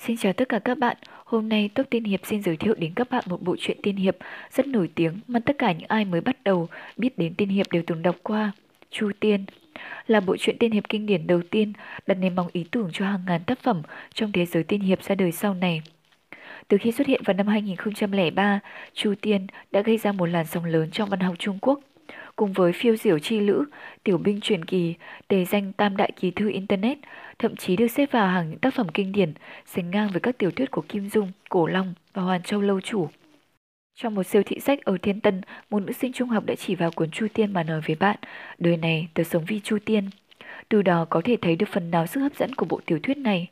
Xin chào tất cả các bạn. Hôm nay Tốt Tiên Hiệp xin giới thiệu đến các bạn một bộ truyện tiên hiệp rất nổi tiếng mà tất cả những ai mới bắt đầu biết đến tiên hiệp đều từng đọc qua. Chu Tiên là bộ truyện tiên hiệp kinh điển đầu tiên đặt nền móng ý tưởng cho hàng ngàn tác phẩm trong thế giới tiên hiệp ra đời sau này. Từ khi xuất hiện vào năm 2003, Chu Tiên đã gây ra một làn sóng lớn trong văn học Trung Quốc. Cùng với phiêu diểu chi lữ, tiểu binh truyền kỳ, đề danh tam đại kỳ thư Internet, thậm chí được xếp vào hàng những tác phẩm kinh điển, sánh ngang với các tiểu thuyết của Kim Dung, Cổ Long và Hoàn Châu Lâu Chủ. Trong một siêu thị sách ở Thiên Tân, một nữ sinh trung học đã chỉ vào cuốn Chu Tiên mà nói với bạn, đời này tớ sống vì Chu Tiên. Từ đó có thể thấy được phần nào sức hấp dẫn của bộ tiểu thuyết này.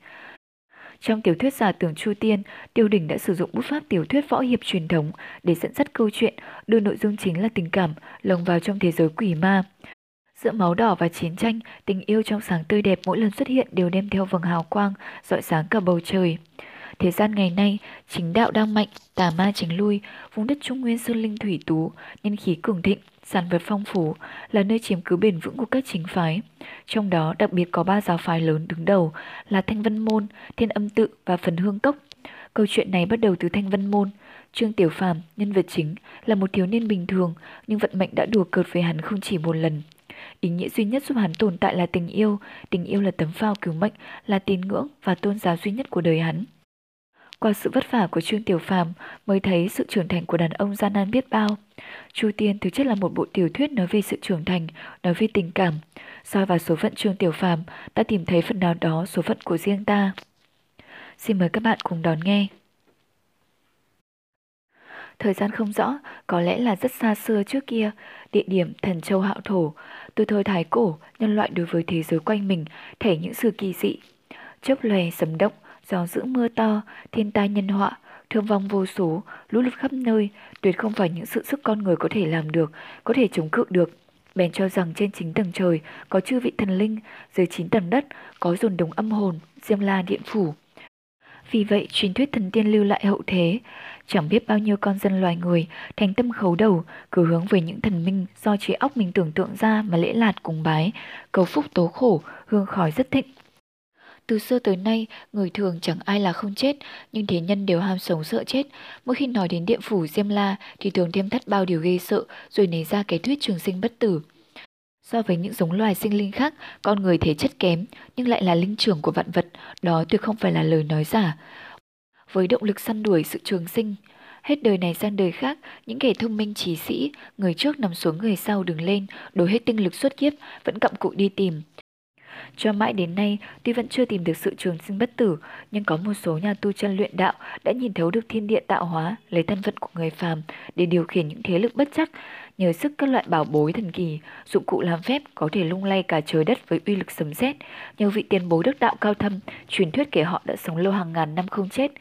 Trong tiểu thuyết giả tưởng Chu Tiên, Tiêu Đình đã sử dụng bút pháp tiểu thuyết võ hiệp truyền thống để dẫn dắt câu chuyện, đưa nội dung chính là tình cảm lồng vào trong thế giới quỷ ma. Giữa máu đỏ và chiến tranh, tình yêu trong sáng tươi đẹp mỗi lần xuất hiện đều đem theo vầng hào quang, rọi sáng cả bầu trời. Thế gian ngày nay, chính đạo đang mạnh, tà ma tránh lui, vùng đất Trung Nguyên sơn linh thủy tú, nhân khí cường thịnh, sản vật phong phú, là nơi chiếm cứ bền vững của các chính phái. Trong đó đặc biệt có ba giáo phái lớn đứng đầu là Thanh Vân Môn, Thiên Âm Tự và Phần Hương Cốc. Câu chuyện này bắt đầu từ Thanh Vân Môn. Trương Tiểu Phàm, nhân vật chính, là một thiếu niên bình thường, nhưng vận mệnh đã đùa cợt với hắn không chỉ một lần. Ý nghĩa duy nhất giúp hắn tồn tại là tình yêu, tình yêu là tấm phao cứu mệnh, là tín ngưỡng và tôn giáo duy nhất của đời hắn. Qua sự vất vả của Trương Tiểu Phàm mới thấy sự trưởng thành của đàn ông gian nan biết bao. Chu Tiên thực chất là một bộ tiểu thuyết nói về sự trưởng thành, nói về tình cảm. soi vào số phận Trương Tiểu Phàm ta tìm thấy phần nào đó số phận của riêng ta. Xin mời các bạn cùng đón nghe. Thời gian không rõ, có lẽ là rất xa xưa trước kia, địa điểm thần châu hạo thổ, từ thời thái cổ, nhân loại đối với thế giới quanh mình thể những sự kỳ dị. Chớp lòe sấm động, gió dữ mưa to, thiên tai nhân họa, thương vong vô số, lũ lụt khắp nơi, tuyệt không phải những sự sức con người có thể làm được, có thể chống cự được. Bèn cho rằng trên chính tầng trời có chư vị thần linh, dưới chín tầng đất có dồn đồng âm hồn, diêm la điện phủ. Vì vậy, truyền thuyết thần tiên lưu lại hậu thế, chẳng biết bao nhiêu con dân loài người thành tâm khấu đầu, cứ hướng về những thần minh do trí óc mình tưởng tượng ra mà lễ lạt cùng bái, cầu phúc tố khổ, hương khói rất thịnh. Từ xưa tới nay, người thường chẳng ai là không chết, nhưng thế nhân đều ham sống sợ chết. Mỗi khi nói đến địa phủ Diêm La thì thường thêm thắt bao điều ghê sợ rồi nảy ra cái thuyết trường sinh bất tử. So với những giống loài sinh linh khác, con người thể chất kém nhưng lại là linh trưởng của vạn vật, đó tuyệt không phải là lời nói giả. Với động lực săn đuổi sự trường sinh, hết đời này sang đời khác, những kẻ thông minh trí sĩ, người trước nằm xuống người sau đứng lên, đổ hết tinh lực xuất kiếp, vẫn cặm cụi đi tìm. Cho mãi đến nay, tuy vẫn chưa tìm được sự trường sinh bất tử, nhưng có một số nhà tu chân luyện đạo đã nhìn thấu được thiên địa tạo hóa, lấy thân phận của người phàm để điều khiển những thế lực bất chắc, nhờ sức các loại bảo bối thần kỳ, dụng cụ làm phép có thể lung lay cả trời đất với uy lực sấm sét. nhiều vị tiền bối đức đạo cao thâm, truyền thuyết kể họ đã sống lâu hàng ngàn năm không chết.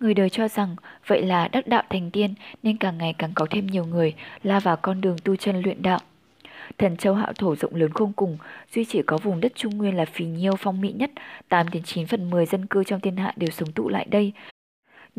Người đời cho rằng vậy là đắc đạo thành tiên nên càng ngày càng có thêm nhiều người la vào con đường tu chân luyện đạo. Thần châu hạo thổ rộng lớn không cùng, duy chỉ có vùng đất Trung Nguyên là phì nhiêu phong mỹ nhất, 8 đến 9 phần 10 dân cư trong thiên hạ đều sống tụ lại đây.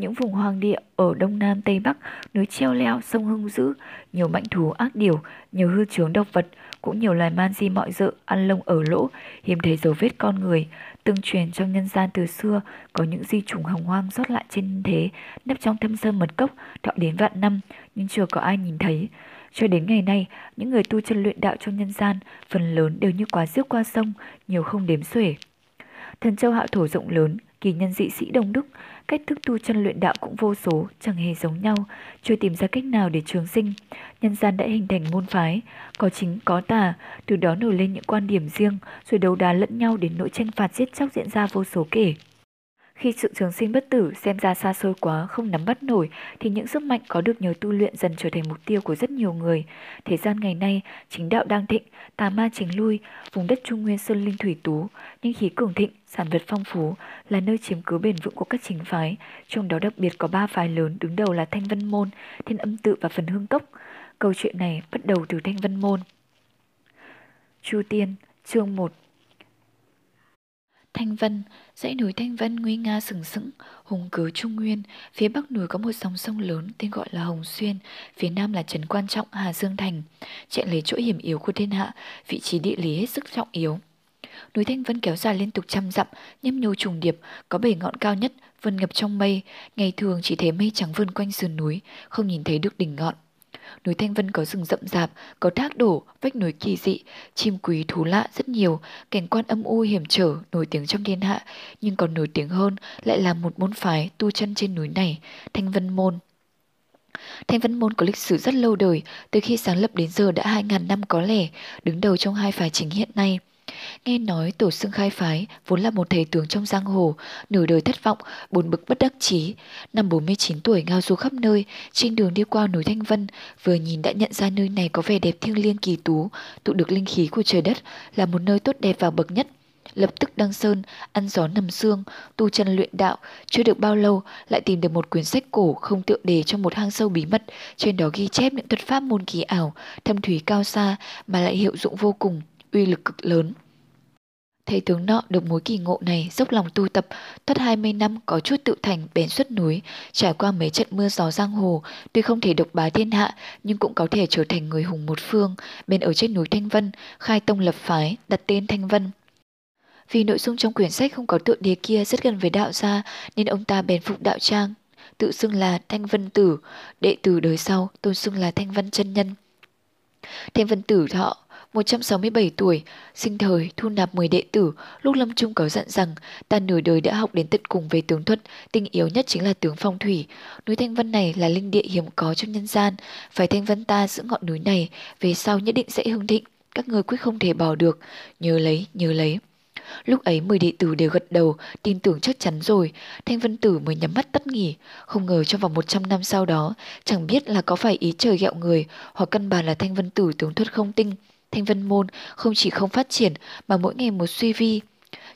Những vùng hoang địa ở Đông Nam Tây Bắc, núi treo leo, sông hung dữ, nhiều mãnh thú ác điều, nhiều hư chướng độc vật, cũng nhiều loài man di mọi dự, ăn lông ở lỗ, hiếm thấy dấu vết con người. Tương truyền trong nhân gian từ xưa, có những di trùng hồng hoang rót lại trên thế, nấp trong thâm sơn mật cốc, thọ đến vạn năm, nhưng chưa có ai nhìn thấy. Cho đến ngày nay, những người tu chân luyện đạo trong nhân gian phần lớn đều như quá rước qua sông, nhiều không đếm xuể. Thần châu hạo thổ rộng lớn, kỳ nhân dị sĩ đông đúc, cách thức tu chân luyện đạo cũng vô số, chẳng hề giống nhau, chưa tìm ra cách nào để trường sinh. Nhân gian đã hình thành môn phái, có chính có tà, từ đó nổi lên những quan điểm riêng, rồi đấu đá lẫn nhau đến nỗi tranh phạt giết chóc diễn ra vô số kể. Khi sự trường sinh bất tử xem ra xa xôi quá không nắm bắt nổi thì những sức mạnh có được nhờ tu luyện dần trở thành mục tiêu của rất nhiều người. Thế gian ngày nay, chính đạo đang thịnh, tà ma chính lui, vùng đất Trung Nguyên Sơn Linh Thủy Tú, nhưng khí cường thịnh, sản vật phong phú là nơi chiếm cứ bền vững của các chính phái, trong đó đặc biệt có ba phái lớn đứng đầu là Thanh Vân Môn, Thiên Âm Tự và Phần Hương Cốc. Câu chuyện này bắt đầu từ Thanh Vân Môn. Chu Tiên, chương 1 Thanh Vân, dãy núi Thanh Vân nguy nga sừng sững, hùng cứ Trung Nguyên, phía bắc núi có một dòng sông lớn tên gọi là Hồng Xuyên, phía nam là trấn quan trọng Hà Dương Thành, chạy lấy chỗ hiểm yếu của thiên hạ, vị trí địa lý hết sức trọng yếu. Núi Thanh Vân kéo dài liên tục trăm dặm, nhấp nhô trùng điệp, có bảy ngọn cao nhất, vân ngập trong mây. Ngày thường chỉ thấy mây trắng vươn quanh sườn núi, không nhìn thấy được đỉnh ngọn. Núi Thanh Vân có rừng rậm rạp, có thác đổ, vách núi kỳ dị, chim quý thú lạ rất nhiều, cảnh quan âm u hiểm trở, nổi tiếng trong thiên hạ, nhưng còn nổi tiếng hơn lại là một môn phái tu chân trên núi này, Thanh Vân Môn. Thanh Vân Môn có lịch sử rất lâu đời, từ khi sáng lập đến giờ đã 2.000 năm có lẽ, đứng đầu trong hai phái chính hiện nay. Nghe nói tổ xưng khai phái vốn là một thầy tướng trong giang hồ, nửa đời thất vọng, buồn bực bất đắc chí. Năm 49 tuổi ngao du khắp nơi, trên đường đi qua núi Thanh Vân, vừa nhìn đã nhận ra nơi này có vẻ đẹp thiêng liêng kỳ tú, tụ được linh khí của trời đất, là một nơi tốt đẹp và bậc nhất lập tức đăng sơn, ăn gió nằm xương, tu chân luyện đạo, chưa được bao lâu lại tìm được một quyển sách cổ không tựa đề trong một hang sâu bí mật, trên đó ghi chép những thuật pháp môn kỳ ảo, thâm thúy cao xa mà lại hiệu dụng vô cùng, uy lực cực lớn. Thầy tướng nọ được mối kỳ ngộ này dốc lòng tu tập, thoát 20 năm có chút tự thành bén xuất núi, trải qua mấy trận mưa gió giang hồ, tuy không thể độc bá thiên hạ nhưng cũng có thể trở thành người hùng một phương, bên ở trên núi Thanh Vân, khai tông lập phái, đặt tên Thanh Vân. Vì nội dung trong quyển sách không có tựa đề kia rất gần với đạo gia nên ông ta bèn phục đạo trang, tự xưng là Thanh Vân Tử, đệ tử đời sau tôn xưng là Thanh Vân chân Nhân. Thanh Vân Tử thọ 167 tuổi, sinh thời thu nạp 10 đệ tử, lúc lâm trung có dặn rằng ta nửa đời đã học đến tận cùng về tướng thuật, tinh yếu nhất chính là tướng phong thủy. Núi Thanh Vân này là linh địa hiếm có trong nhân gian, phải Thanh Vân ta giữ ngọn núi này, về sau nhất định sẽ hưng thịnh, các người quyết không thể bỏ được, nhớ lấy, nhớ lấy. Lúc ấy mười đệ tử đều gật đầu, tin tưởng chắc chắn rồi, Thanh Vân Tử mới nhắm mắt tắt nghỉ. Không ngờ trong vòng 100 năm sau đó, chẳng biết là có phải ý trời gẹo người, hoặc căn bản là Thanh Vân Tử tướng thuật không tinh. Thanh Vân Môn không chỉ không phát triển mà mỗi ngày một suy vi.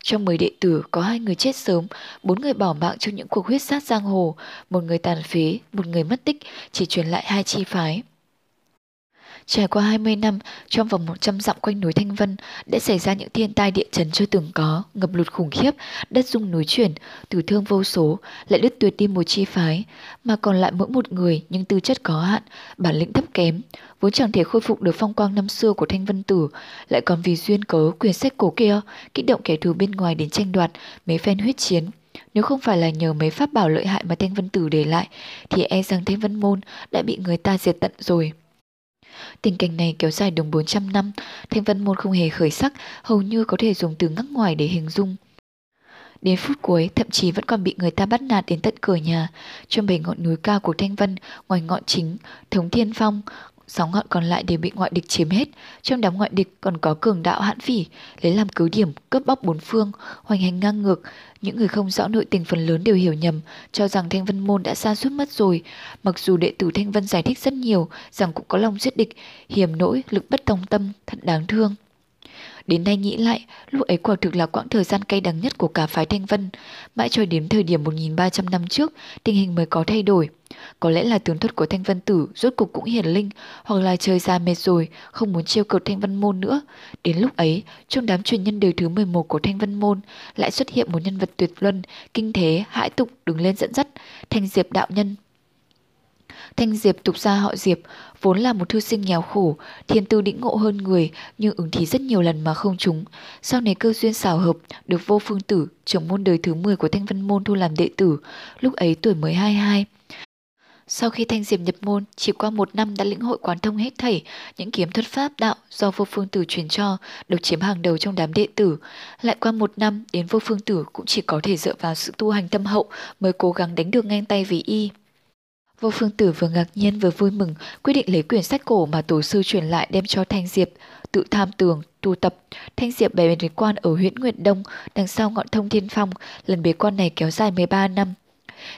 Trong 10 đệ tử có hai người chết sớm, bốn người bỏ mạng trong những cuộc huyết sát giang hồ, một người tàn phế, một người mất tích, chỉ truyền lại hai chi phái. Trải qua 20 năm, trong vòng 100 dặm quanh núi Thanh Vân đã xảy ra những thiên tai địa chấn chưa từng có, ngập lụt khủng khiếp, đất rung núi chuyển, tử thương vô số, lại đứt tuyệt đi một chi phái, mà còn lại mỗi một người nhưng tư chất có hạn, bản lĩnh thấp kém, vốn chẳng thể khôi phục được phong quang năm xưa của Thanh Vân Tử, lại còn vì duyên cớ quyền sách cổ kia, kích động kẻ thù bên ngoài đến tranh đoạt, mấy phen huyết chiến. Nếu không phải là nhờ mấy pháp bảo lợi hại mà Thanh Vân Tử để lại, thì e rằng Thanh Vân Môn đã bị người ta diệt tận rồi. Tình cảnh này kéo dài đồng 400 năm, Thanh Vân Môn không hề khởi sắc, hầu như có thể dùng từ ngắc ngoài để hình dung. Đến phút cuối, thậm chí vẫn còn bị người ta bắt nạt đến tận cửa nhà. Trong bảy ngọn núi cao của Thanh Vân, ngoài ngọn chính, Thống Thiên Phong, sáu ngọn còn lại đều bị ngoại địch chiếm hết. Trong đám ngoại địch còn có cường đạo hãn phỉ, lấy làm cứ điểm, cướp bóc bốn phương, hoành hành ngang ngược. Những người không rõ nội tình phần lớn đều hiểu nhầm, cho rằng Thanh Vân Môn đã xa suốt mất rồi. Mặc dù đệ tử Thanh Vân giải thích rất nhiều, rằng cũng có lòng giết địch, hiểm nỗi, lực bất tòng tâm, thật đáng thương. Đến nay nghĩ lại, lúc ấy quả thực là quãng thời gian cay đắng nhất của cả phái Thanh Vân. Mãi cho đến thời điểm 1.300 năm trước, tình hình mới có thay đổi. Có lẽ là tướng thuật của Thanh Vân Tử rốt cục cũng hiển linh, hoặc là trời già mệt rồi, không muốn chiêu cợt Thanh Vân Môn nữa. Đến lúc ấy, trong đám truyền nhân đời thứ 11 của Thanh Vân Môn, lại xuất hiện một nhân vật tuyệt luân, kinh thế, hãi tục đứng lên dẫn dắt, Thanh Diệp Đạo Nhân Thanh Diệp tục ra họ Diệp, vốn là một thư sinh nghèo khổ, thiên tư đĩnh ngộ hơn người, nhưng ứng thí rất nhiều lần mà không trúng. Sau này cơ duyên xảo hợp, được vô phương tử, trưởng môn đời thứ 10 của Thanh Vân Môn thu làm đệ tử, lúc ấy tuổi mới 22. Sau khi Thanh Diệp nhập môn, chỉ qua một năm đã lĩnh hội quán thông hết thảy, những kiếm thuật pháp đạo do vô phương tử truyền cho, được chiếm hàng đầu trong đám đệ tử. Lại qua một năm, đến vô phương tử cũng chỉ có thể dựa vào sự tu hành tâm hậu mới cố gắng đánh được ngang tay với y. Vô Phương Tử vừa ngạc nhiên vừa vui mừng, quyết định lấy quyển sách cổ mà tổ sư truyền lại đem cho Thanh Diệp, tự tham tường, tu tập. Thanh Diệp bè bế quan ở huyện Nguyện Đông, đằng sau ngọn thông thiên phong, lần bế quan này kéo dài 13 năm.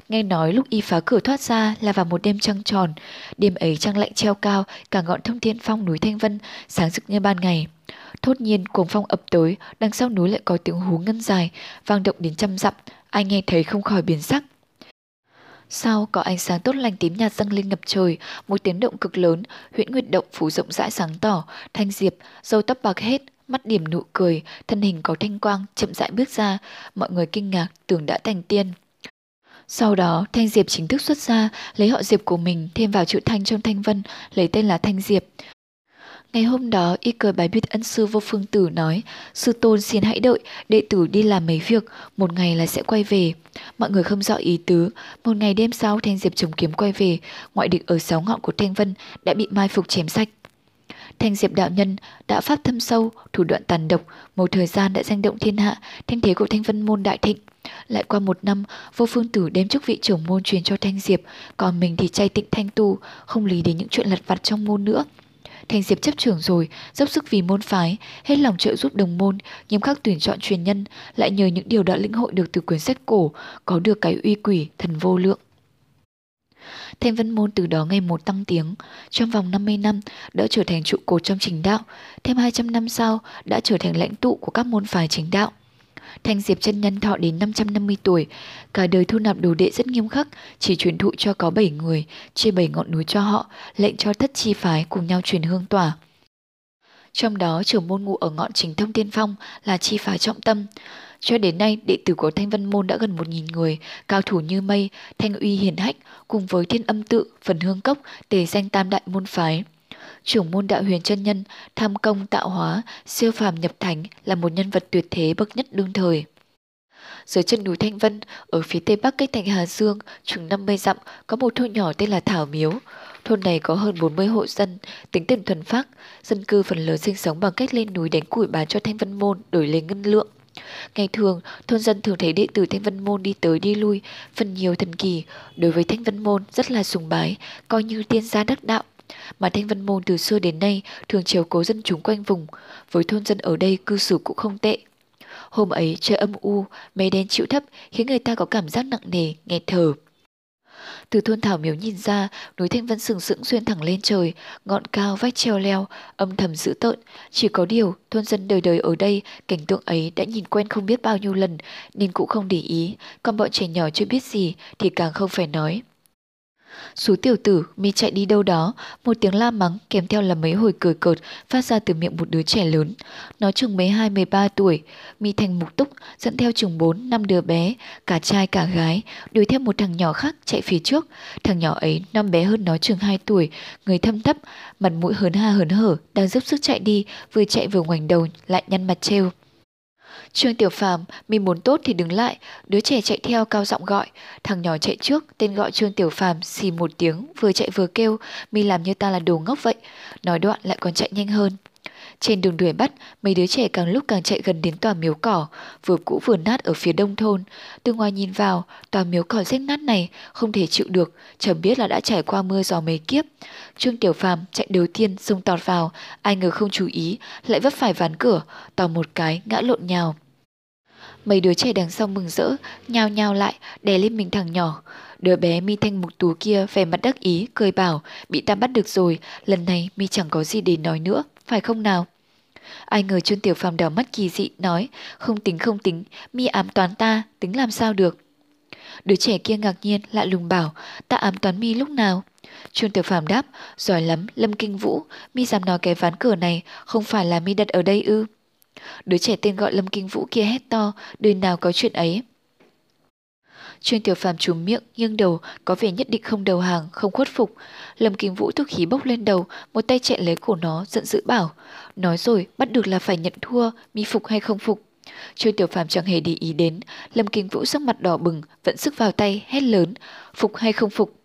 Nghe nói lúc y phá cửa thoát ra là vào một đêm trăng tròn, đêm ấy trăng lạnh treo cao, cả ngọn thông thiên phong núi Thanh Vân sáng rực như ban ngày. Thốt nhiên cuồng phong ập tới, đằng sau núi lại có tiếng hú ngân dài, vang động đến trăm dặm, ai nghe thấy không khỏi biến sắc. Sau có ánh sáng tốt lành tím nhạt dâng lên ngập trời, một tiếng động cực lớn, huyễn nguyệt động phủ rộng rãi sáng tỏ, thanh diệp, dâu tóc bạc hết, mắt điểm nụ cười, thân hình có thanh quang, chậm rãi bước ra, mọi người kinh ngạc, tưởng đã thành tiên. Sau đó, Thanh Diệp chính thức xuất ra, lấy họ Diệp của mình thêm vào chữ Thanh trong Thanh Vân, lấy tên là Thanh Diệp. Ngày hôm đó, y cười bài biết ân sư vô phương tử nói, sư tôn xin hãy đợi, đệ tử đi làm mấy việc, một ngày là sẽ quay về. Mọi người không rõ ý tứ, một ngày đêm sau Thanh Diệp trùng kiếm quay về, ngoại địch ở sáu ngọn của Thanh Vân đã bị mai phục chém sạch. Thanh Diệp đạo nhân đã pháp thâm sâu, thủ đoạn tàn độc, một thời gian đã danh động thiên hạ, thanh thế của Thanh Vân môn đại thịnh. Lại qua một năm, vô phương tử đem chức vị trưởng môn truyền cho Thanh Diệp, còn mình thì chay tịnh thanh tu, không lý đến những chuyện lặt vặt trong môn nữa thành Diệp chấp trưởng rồi, dốc sức vì môn phái, hết lòng trợ giúp đồng môn, nghiêm khắc tuyển chọn truyền nhân, lại nhờ những điều đã lĩnh hội được từ quyển sách cổ, có được cái uy quỷ thần vô lượng. Thanh Vân Môn từ đó ngày một tăng tiếng, trong vòng 50 năm đã trở thành trụ cột trong chính đạo, thêm 200 năm sau đã trở thành lãnh tụ của các môn phái chính đạo. Thanh Diệp chân nhân thọ đến 550 tuổi, cả đời thu nạp đồ đệ rất nghiêm khắc, chỉ truyền thụ cho có 7 người, chia 7 ngọn núi cho họ, lệnh cho thất chi phái cùng nhau truyền hương tỏa. Trong đó trưởng môn ngụ ở ngọn chính thông tiên phong là chi phái trọng tâm. Cho đến nay, đệ tử của Thanh Văn Môn đã gần 1.000 người, cao thủ như mây, thanh uy hiển hách, cùng với thiên âm tự, phần hương cốc, tề danh tam đại môn phái. Trưởng môn đạo huyền chân nhân, tham công tạo hóa, siêu phàm nhập thánh là một nhân vật tuyệt thế bậc nhất đương thời. Dưới chân núi Thanh Vân, ở phía tây bắc cách thành Hà Dương, chừng 50 dặm, có một thôn nhỏ tên là Thảo Miếu. Thôn này có hơn 40 hộ dân, tính tiền thuần phát, dân cư phần lớn sinh sống bằng cách lên núi đánh củi bán cho Thanh Vân Môn đổi lấy ngân lượng. Ngày thường, thôn dân thường thấy đệ tử Thanh Vân Môn đi tới đi lui, phần nhiều thần kỳ, đối với Thanh Vân Môn rất là sùng bái, coi như tiên gia đắc đạo. Mà Thanh Vân Môn từ xưa đến nay thường chiều cố dân chúng quanh vùng, với thôn dân ở đây cư xử cũng không tệ. Hôm ấy trời âm u, mây đen chịu thấp khiến người ta có cảm giác nặng nề, nghẹt thở. Từ thôn Thảo Miếu nhìn ra, núi Thanh Vân sừng sững xuyên thẳng lên trời, ngọn cao vách treo leo, âm thầm dữ tợn. Chỉ có điều, thôn dân đời đời ở đây, cảnh tượng ấy đã nhìn quen không biết bao nhiêu lần, nên cũng không để ý, còn bọn trẻ nhỏ chưa biết gì thì càng không phải nói. Số tiểu tử, mi chạy đi đâu đó, một tiếng la mắng kèm theo là mấy hồi cười cợt phát ra từ miệng một đứa trẻ lớn. Nó chừng mấy hai, mười ba tuổi, mi thành mục túc, dẫn theo chừng bốn, năm đứa bé, cả trai cả gái, đuổi theo một thằng nhỏ khác chạy phía trước. Thằng nhỏ ấy năm bé hơn nó chừng hai tuổi, người thâm thấp, mặt mũi hớn ha hớn hở, đang giúp sức chạy đi, vừa chạy vừa ngoảnh đầu, lại nhăn mặt trêu. Trương Tiểu Phàm, mình muốn tốt thì đứng lại, đứa trẻ chạy theo cao giọng gọi, thằng nhỏ chạy trước, tên gọi Trương Tiểu Phàm xì một tiếng, vừa chạy vừa kêu, mi làm như ta là đồ ngốc vậy, nói đoạn lại còn chạy nhanh hơn. Trên đường đuổi bắt, mấy đứa trẻ càng lúc càng chạy gần đến tòa miếu cỏ, vừa cũ vừa nát ở phía đông thôn. Từ ngoài nhìn vào, tòa miếu cỏ rách nát này không thể chịu được, chẳng biết là đã trải qua mưa gió mấy kiếp. Trương Tiểu Phàm chạy đầu tiên xông tọt vào, ai ngờ không chú ý, lại vấp phải ván cửa, tò một cái ngã lộn nhào. Mấy đứa trẻ đằng sau mừng rỡ, nhào nhào lại, đè lên mình thằng nhỏ. Đứa bé mi thanh mục tú kia vẻ mặt đắc ý, cười bảo, bị ta bắt được rồi, lần này mi chẳng có gì để nói nữa, phải không nào? Ai ngờ Trương Tiểu Phàm đảo mắt kỳ dị, nói, không tính không tính, mi ám toán ta, tính làm sao được? Đứa trẻ kia ngạc nhiên lạ lùng bảo, ta ám toán mi lúc nào? Trương Tiểu Phàm đáp, giỏi lắm, Lâm Kinh Vũ, mi dám nói cái ván cửa này, không phải là mi đặt ở đây ư? Đứa trẻ tên gọi Lâm Kinh Vũ kia hét to, đời nào có chuyện ấy. Trương Tiểu Phàm trùm miệng, nghiêng đầu, có vẻ nhất định không đầu hàng, không khuất phục. Lâm Kinh Vũ tức khí bốc lên đầu, một tay chạy lấy cổ nó, giận dữ bảo. Nói rồi, bắt được là phải nhận thua, mi phục hay không phục. Trương Tiểu Phàm chẳng hề để ý đến, Lâm Kinh Vũ sắc mặt đỏ bừng, vẫn sức vào tay, hét lớn, phục hay không phục.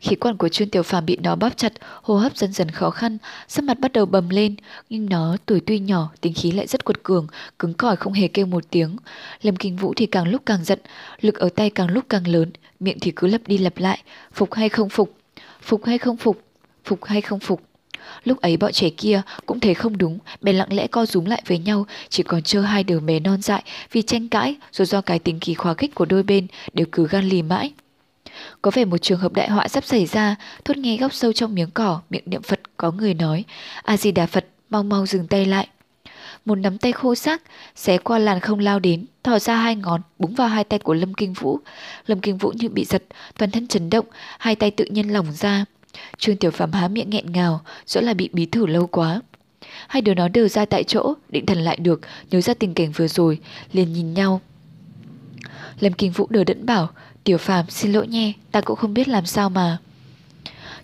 Khí quản của Trương Tiểu Phàm bị nó bóp chặt, hô hấp dần dần khó khăn, sắc mặt bắt đầu bầm lên, nhưng nó tuổi tuy nhỏ, tính khí lại rất quật cường, cứng cỏi không hề kêu một tiếng. Lâm Kinh Vũ thì càng lúc càng giận, lực ở tay càng lúc càng lớn, miệng thì cứ lặp đi lặp lại, phục hay không phục, phục hay không phục, phục hay không phục. Lúc ấy bọn trẻ kia cũng thấy không đúng, bèn lặng lẽ co rúm lại với nhau, chỉ còn trơ hai đứa bé non dại vì tranh cãi rồi do cái tính khí khóa khích của đôi bên đều cứ gan lì mãi. Có vẻ một trường hợp đại họa sắp xảy ra, thốt nghe góc sâu trong miếng cỏ, miệng niệm Phật có người nói, A-di-đà Phật, mau mau dừng tay lại. Một nắm tay khô xác, xé qua làn không lao đến, thò ra hai ngón, búng vào hai tay của Lâm Kinh Vũ. Lâm Kinh Vũ như bị giật, toàn thân chấn động, hai tay tự nhiên lỏng ra. Trương Tiểu Phạm há miệng nghẹn ngào, rõ là bị bí thử lâu quá. Hai đứa nó đều ra tại chỗ, định thần lại được, nhớ ra tình cảnh vừa rồi, liền nhìn nhau. Lâm Kinh Vũ đờ đẫn bảo, Tiểu Phạm xin lỗi nhé, ta cũng không biết làm sao mà.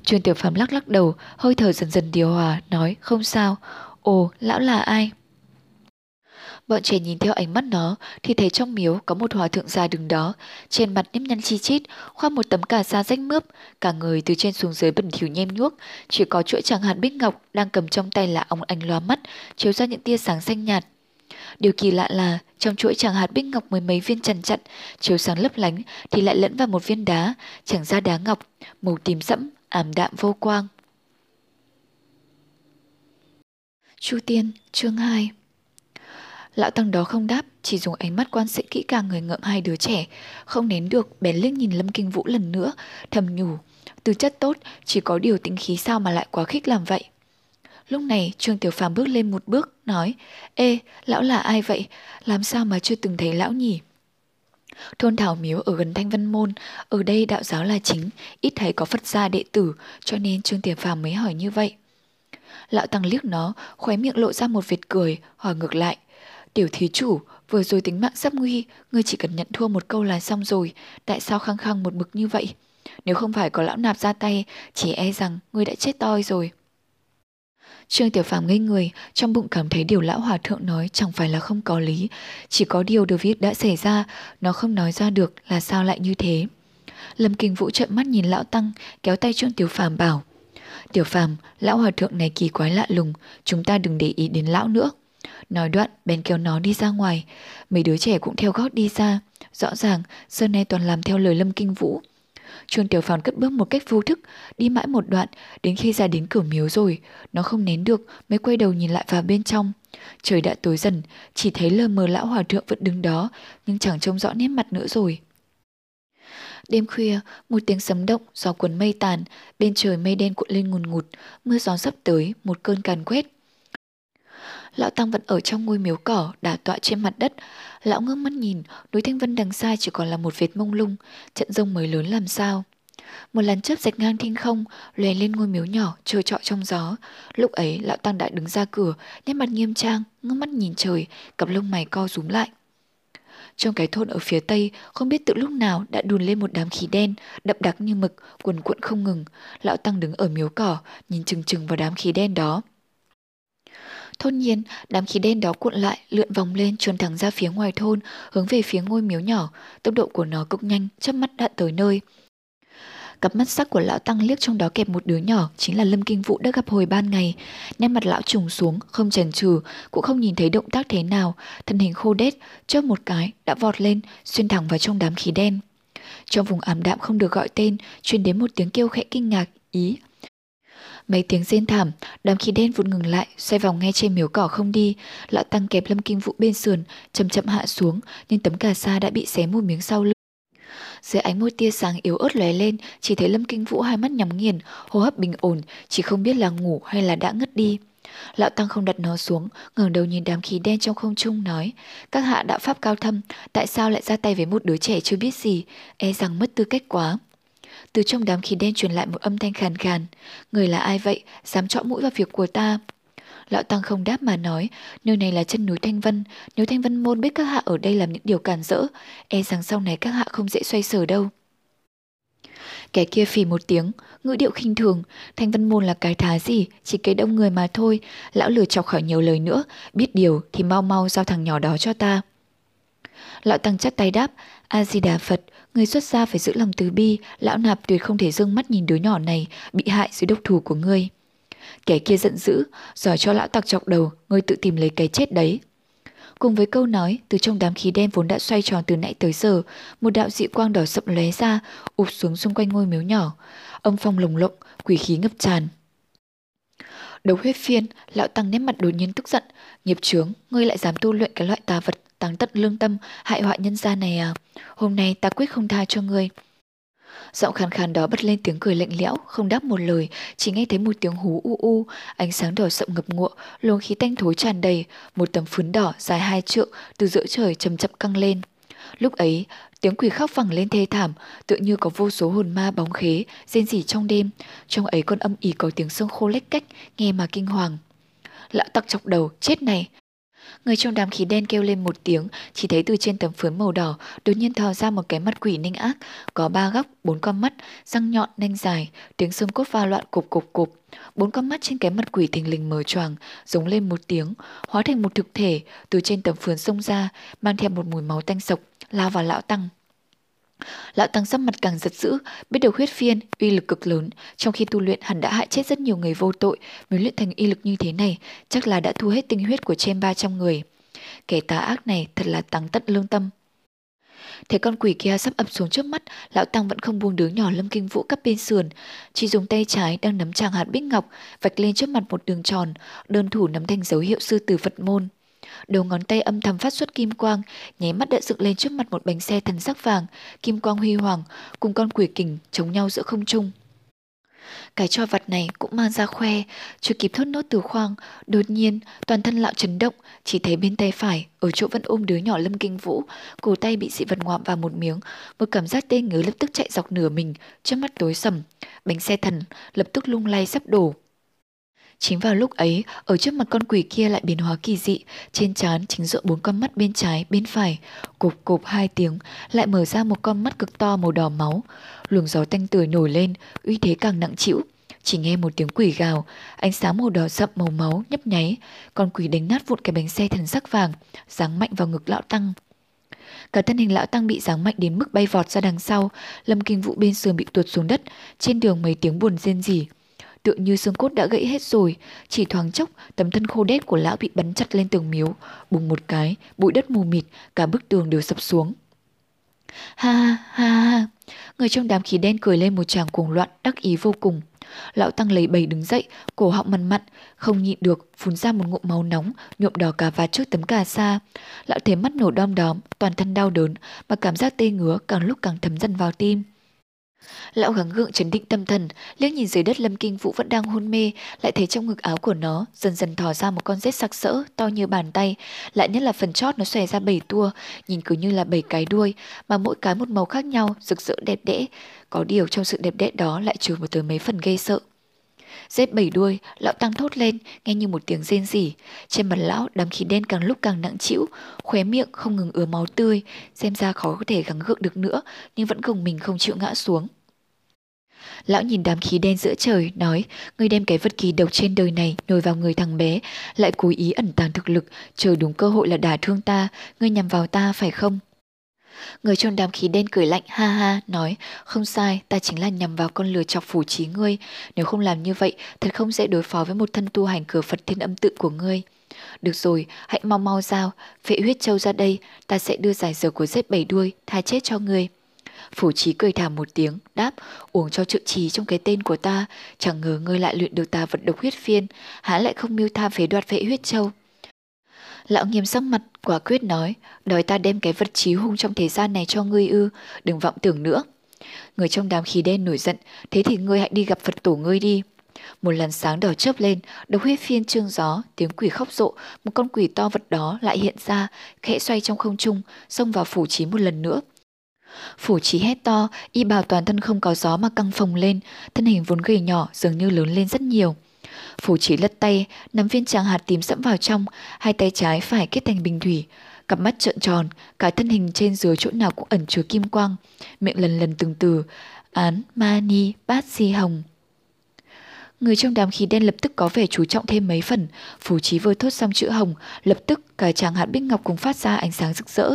Trương Tiểu Phạm lắc lắc đầu, hơi thở dần dần điều hòa, nói không sao. Ồ, lão là ai? Bọn trẻ nhìn theo ánh mắt nó thì thấy trong miếu có một hòa thượng già đứng đó, trên mặt nếp nhăn chi chít, khoác một tấm cà sa rách mướp, cả người từ trên xuống dưới bẩn thỉu nhem nhuốc, chỉ có chuỗi chẳng hạn bích ngọc đang cầm trong tay là ông ánh loa mắt, chiếu ra những tia sáng xanh nhạt. Điều kỳ lạ là trong chuỗi chẳng hạt bích ngọc mười mấy viên trần chặn, chiếu sáng lấp lánh thì lại lẫn vào một viên đá, chẳng ra đá ngọc, màu tím sẫm, ảm đạm vô quang. Chu Tiên, chương 2 Lão tăng đó không đáp, chỉ dùng ánh mắt quan sát kỹ càng người ngợm hai đứa trẻ, không nén được bèn liếc nhìn Lâm Kinh Vũ lần nữa, thầm nhủ, từ chất tốt, chỉ có điều tính khí sao mà lại quá khích làm vậy. Lúc này Trương Tiểu Phàm bước lên một bước, nói, Ê, lão là ai vậy? Làm sao mà chưa từng thấy lão nhỉ? Thôn Thảo Miếu ở gần Thanh Văn Môn, ở đây đạo giáo là chính, ít thấy có Phật gia đệ tử, cho nên Trương Tiểu Phàm mới hỏi như vậy. Lão Tăng liếc nó, khóe miệng lộ ra một vệt cười, hỏi ngược lại. Tiểu thí chủ, vừa rồi tính mạng sắp nguy, ngươi chỉ cần nhận thua một câu là xong rồi, tại sao khăng khăng một mực như vậy? Nếu không phải có lão nạp ra tay, chỉ e rằng ngươi đã chết toi rồi. Trương Tiểu Phàm ngây người, trong bụng cảm thấy điều lão hòa thượng nói chẳng phải là không có lý, chỉ có điều được viết đã xảy ra, nó không nói ra được là sao lại như thế. Lâm Kinh Vũ trợn mắt nhìn lão tăng, kéo tay Trương Tiểu Phàm bảo: "Tiểu Phàm, lão hòa thượng này kỳ quái lạ lùng, chúng ta đừng để ý đến lão nữa." Nói đoạn, bèn kéo nó đi ra ngoài, mấy đứa trẻ cũng theo gót đi ra, rõ ràng Sơn nay toàn làm theo lời Lâm Kinh Vũ. Trương Tiểu Phàm cất bước một cách vô thức, đi mãi một đoạn, đến khi ra đến cửa miếu rồi, nó không nén được, mới quay đầu nhìn lại vào bên trong. Trời đã tối dần, chỉ thấy lờ mờ lão hòa thượng vẫn đứng đó, nhưng chẳng trông rõ nét mặt nữa rồi. Đêm khuya, một tiếng sấm động, gió cuốn mây tàn, bên trời mây đen cuộn lên ngùn ngụt, mưa gió sắp tới, một cơn càn quét. Lão Tăng vẫn ở trong ngôi miếu cỏ, đà tọa trên mặt đất. Lão ngước mắt nhìn, núi Thanh Vân đằng xa chỉ còn là một vệt mông lung, trận rông mới lớn làm sao. Một làn chớp rạch ngang thiên không, lè lên ngôi miếu nhỏ, trôi trọi trong gió. Lúc ấy, lão Tăng đã đứng ra cửa, nét mặt nghiêm trang, ngước mắt nhìn trời, cặp lông mày co rúm lại. Trong cái thôn ở phía tây, không biết từ lúc nào đã đùn lên một đám khí đen, đậm đặc như mực, cuồn cuộn không ngừng. Lão Tăng đứng ở miếu cỏ, nhìn chừng chừng vào đám khí đen đó. Thôn nhiên, đám khí đen đó cuộn lại, lượn vòng lên, trốn thẳng ra phía ngoài thôn, hướng về phía ngôi miếu nhỏ. Tốc độ của nó cực nhanh, chớp mắt đã tới nơi. Cặp mắt sắc của lão tăng liếc trong đó kẹp một đứa nhỏ, chính là Lâm Kinh Vũ đã gặp hồi ban ngày. Nét mặt lão trùng xuống, không chần chừ, cũng không nhìn thấy động tác thế nào, thân hình khô đét, chớp một cái, đã vọt lên, xuyên thẳng vào trong đám khí đen. Trong vùng ảm đạm không được gọi tên, truyền đến một tiếng kêu khẽ kinh ngạc, ý, Mấy tiếng rên thảm, đám khí đen vụt ngừng lại, xoay vòng ngay trên miếu cỏ không đi. Lão tăng kẹp lâm kinh vũ bên sườn, chậm chậm hạ xuống, nhưng tấm cà sa đã bị xé một miếng sau lưng. Dưới ánh một tia sáng yếu ớt lóe lên, chỉ thấy Lâm Kinh Vũ hai mắt nhắm nghiền, hô hấp bình ổn, chỉ không biết là ngủ hay là đã ngất đi. Lão Tăng không đặt nó xuống, ngẩng đầu nhìn đám khí đen trong không trung nói, các hạ đạo pháp cao thâm, tại sao lại ra tay với một đứa trẻ chưa biết gì, e rằng mất tư cách quá. Từ trong đám khí đen truyền lại một âm thanh khàn khàn. Người là ai vậy? Dám trọ mũi vào việc của ta. Lão Tăng không đáp mà nói, nơi này là chân núi Thanh Vân, nếu Thanh Vân môn biết các hạ ở đây làm những điều cản rỡ, e rằng sau này các hạ không dễ xoay sở đâu. Kẻ kia phì một tiếng, ngữ điệu khinh thường, Thanh Vân môn là cái thá gì, chỉ cái đông người mà thôi, lão lừa chọc khỏi nhiều lời nữa, biết điều thì mau mau giao thằng nhỏ đó cho ta. Lão Tăng chắt tay đáp, A-di-đà Phật, Người xuất gia phải giữ lòng từ bi, lão nạp tuyệt không thể dương mắt nhìn đứa nhỏ này bị hại dưới độc thủ của ngươi. Kẻ kia giận dữ, giỏi cho lão tặc chọc đầu, ngươi tự tìm lấy cái chết đấy. Cùng với câu nói, từ trong đám khí đen vốn đã xoay tròn từ nãy tới giờ, một đạo dị quang đỏ sậm lóe ra, ụp xuống xung quanh ngôi miếu nhỏ. Âm phong lồng lộng, quỷ khí ngập tràn. Đấu huyết phiên, lão tăng nét mặt đột nhiên tức giận, nghiệp chướng, ngươi lại dám tu luyện cái loại tà vật táng tận lương tâm, hại họa nhân gia này à? Hôm nay ta quyết không tha cho ngươi. Giọng khàn khàn đó bật lên tiếng cười lạnh lẽo, không đáp một lời, chỉ nghe thấy một tiếng hú u u, ánh sáng đỏ sậm ngập ngụa, luồng khí tanh thối tràn đầy, một tấm phấn đỏ dài hai trượng từ giữa trời chầm chậm căng lên. Lúc ấy, tiếng quỷ khóc vẳng lên thê thảm, tựa như có vô số hồn ma bóng khế, rên rỉ trong đêm. Trong ấy con âm ỉ có tiếng sông khô lách cách, nghe mà kinh hoàng. Lão tặc chọc đầu, chết này, Người trong đám khí đen kêu lên một tiếng, chỉ thấy từ trên tấm phướn màu đỏ đột nhiên thò ra một cái mặt quỷ ninh ác, có ba góc, bốn con mắt, răng nhọn, nanh dài, tiếng xương cốt va loạn cục cục cục. Bốn con mắt trên cái mặt quỷ thình lình mở choàng, giống lên một tiếng, hóa thành một thực thể, từ trên tấm phướn xông ra, mang theo một mùi máu tanh sộc, lao vào lão tăng. Lão Tăng sắc mặt càng giật dữ, biết được huyết phiên, uy lực cực lớn, trong khi tu luyện hắn đã hại chết rất nhiều người vô tội, mới luyện thành y lực như thế này, chắc là đã thu hết tinh huyết của trên 300 người. Kẻ tà ác này thật là tăng tận lương tâm. Thấy con quỷ kia sắp ập xuống trước mắt, lão Tăng vẫn không buông đứa nhỏ Lâm Kinh Vũ cắp bên sườn, chỉ dùng tay trái đang nắm tràng hạt bích ngọc, vạch lên trước mặt một đường tròn, đơn thủ nắm thành dấu hiệu sư tử Phật môn. Đầu ngón tay âm thầm phát xuất kim quang, nháy mắt đã dựng lên trước mặt một bánh xe thần sắc vàng, kim quang huy hoàng, cùng con quỷ kình chống nhau giữa không trung. Cái cho vật này cũng mang ra khoe, chưa kịp thốt nốt từ khoang, đột nhiên toàn thân lão chấn động, chỉ thấy bên tay phải, ở chỗ vẫn ôm đứa nhỏ lâm kinh vũ, cổ tay bị dị vật ngoạm vào một miếng, một cảm giác tê ngứa lập tức chạy dọc nửa mình, trước mắt tối sầm, bánh xe thần lập tức lung lay sắp đổ. Chính vào lúc ấy, ở trước mặt con quỷ kia lại biến hóa kỳ dị, trên trán chính giữa bốn con mắt bên trái, bên phải, cục cục hai tiếng, lại mở ra một con mắt cực to màu đỏ máu. Luồng gió tanh tưởi nổi lên, uy thế càng nặng chịu. Chỉ nghe một tiếng quỷ gào, ánh sáng màu đỏ sậm màu máu nhấp nháy, con quỷ đánh nát vụn cái bánh xe thần sắc vàng, giáng mạnh vào ngực lão tăng. Cả thân hình lão tăng bị giáng mạnh đến mức bay vọt ra đằng sau, lâm kinh vụ bên sườn bị tuột xuống đất, trên đường mấy tiếng buồn rên rỉ, tựa như xương cốt đã gãy hết rồi. Chỉ thoáng chốc, tấm thân khô đét của lão bị bắn chặt lên tường miếu. Bùng một cái, bụi đất mù mịt, cả bức tường đều sập xuống. Ha ha ha ha, người trong đám khí đen cười lên một tràng cuồng loạn, đắc ý vô cùng. Lão Tăng lấy bầy đứng dậy, cổ họng mằn mặn, không nhịn được, phun ra một ngụm máu nóng, nhuộm đỏ cả vạt trước tấm cà sa. Lão thấy mắt nổ đom đóm, toàn thân đau đớn, mà cảm giác tê ngứa càng lúc càng thấm dần vào tim. Lão gắng gượng chấn định tâm thần, liếc nhìn dưới đất Lâm Kinh Vũ vẫn đang hôn mê, lại thấy trong ngực áo của nó dần dần thò ra một con rết sặc sỡ, to như bàn tay, lại nhất là phần chót nó xòe ra bảy tua, nhìn cứ như là bảy cái đuôi, mà mỗi cái một màu khác nhau, rực rỡ đẹp đẽ. Có điều trong sự đẹp đẽ đó lại trừ một tới mấy phần gây sợ. Dép bảy đuôi, lão tăng thốt lên, nghe như một tiếng rên rỉ. Trên mặt lão, đám khí đen càng lúc càng nặng trĩu, khóe miệng không ngừng ứa máu tươi, xem ra khó có thể gắng gượng được nữa, nhưng vẫn gồng mình không chịu ngã xuống. Lão nhìn đám khí đen giữa trời, nói, ngươi đem cái vật kỳ độc trên đời này nồi vào người thằng bé, lại cố ý ẩn tàng thực lực, chờ đúng cơ hội là đả thương ta, ngươi nhằm vào ta phải không? Người trong đám khí đen cười lạnh ha ha, nói, không sai, ta chính là nhằm vào con lừa chọc phủ trí ngươi, nếu không làm như vậy, thật không dễ đối phó với một thân tu hành cửa Phật thiên âm tự của ngươi. Được rồi, hãy mau mau giao, phệ huyết châu ra đây, ta sẽ đưa giải dược của rết bảy đuôi, tha chết cho ngươi. Phủ trí cười thảm một tiếng, đáp, uống cho trợ trí trong cái tên của ta, chẳng ngờ ngươi lại luyện được ta vật độc huyết phiên, há lại không mưu tham phế đoạt phệ huyết châu. Lão nghiêm sắc mặt, quả quyết nói, đòi ta đem cái vật trí hung trong thế gian này cho ngươi ư, đừng vọng tưởng nữa. Người trong đám khí đen nổi giận, thế thì ngươi hãy đi gặp Phật tổ ngươi đi. Một lần sáng đỏ chớp lên, độc huyết phiên trương gió, tiếng quỷ khóc rộ, một con quỷ to vật đó lại hiện ra, khẽ xoay trong không trung, xông vào phủ trí một lần nữa. Phủ trí hét to, y bào toàn thân không có gió mà căng phồng lên, thân hình vốn gầy nhỏ dường như lớn lên rất nhiều. Phủ chỉ lật tay, nắm viên tràng hạt tím sẫm vào trong, hai tay trái phải kết thành bình thủy, cặp mắt trợn tròn, cả thân hình trên dưới chỗ nào cũng ẩn chứa kim quang, miệng lần lần từng từ, án, ma ni, bát si hồng. Người trong đám khí đen lập tức có vẻ chú trọng thêm mấy phần, phủ trí vừa thốt xong chữ hồng, lập tức cả tràng hạt bích ngọc cùng phát ra ánh sáng rực rỡ.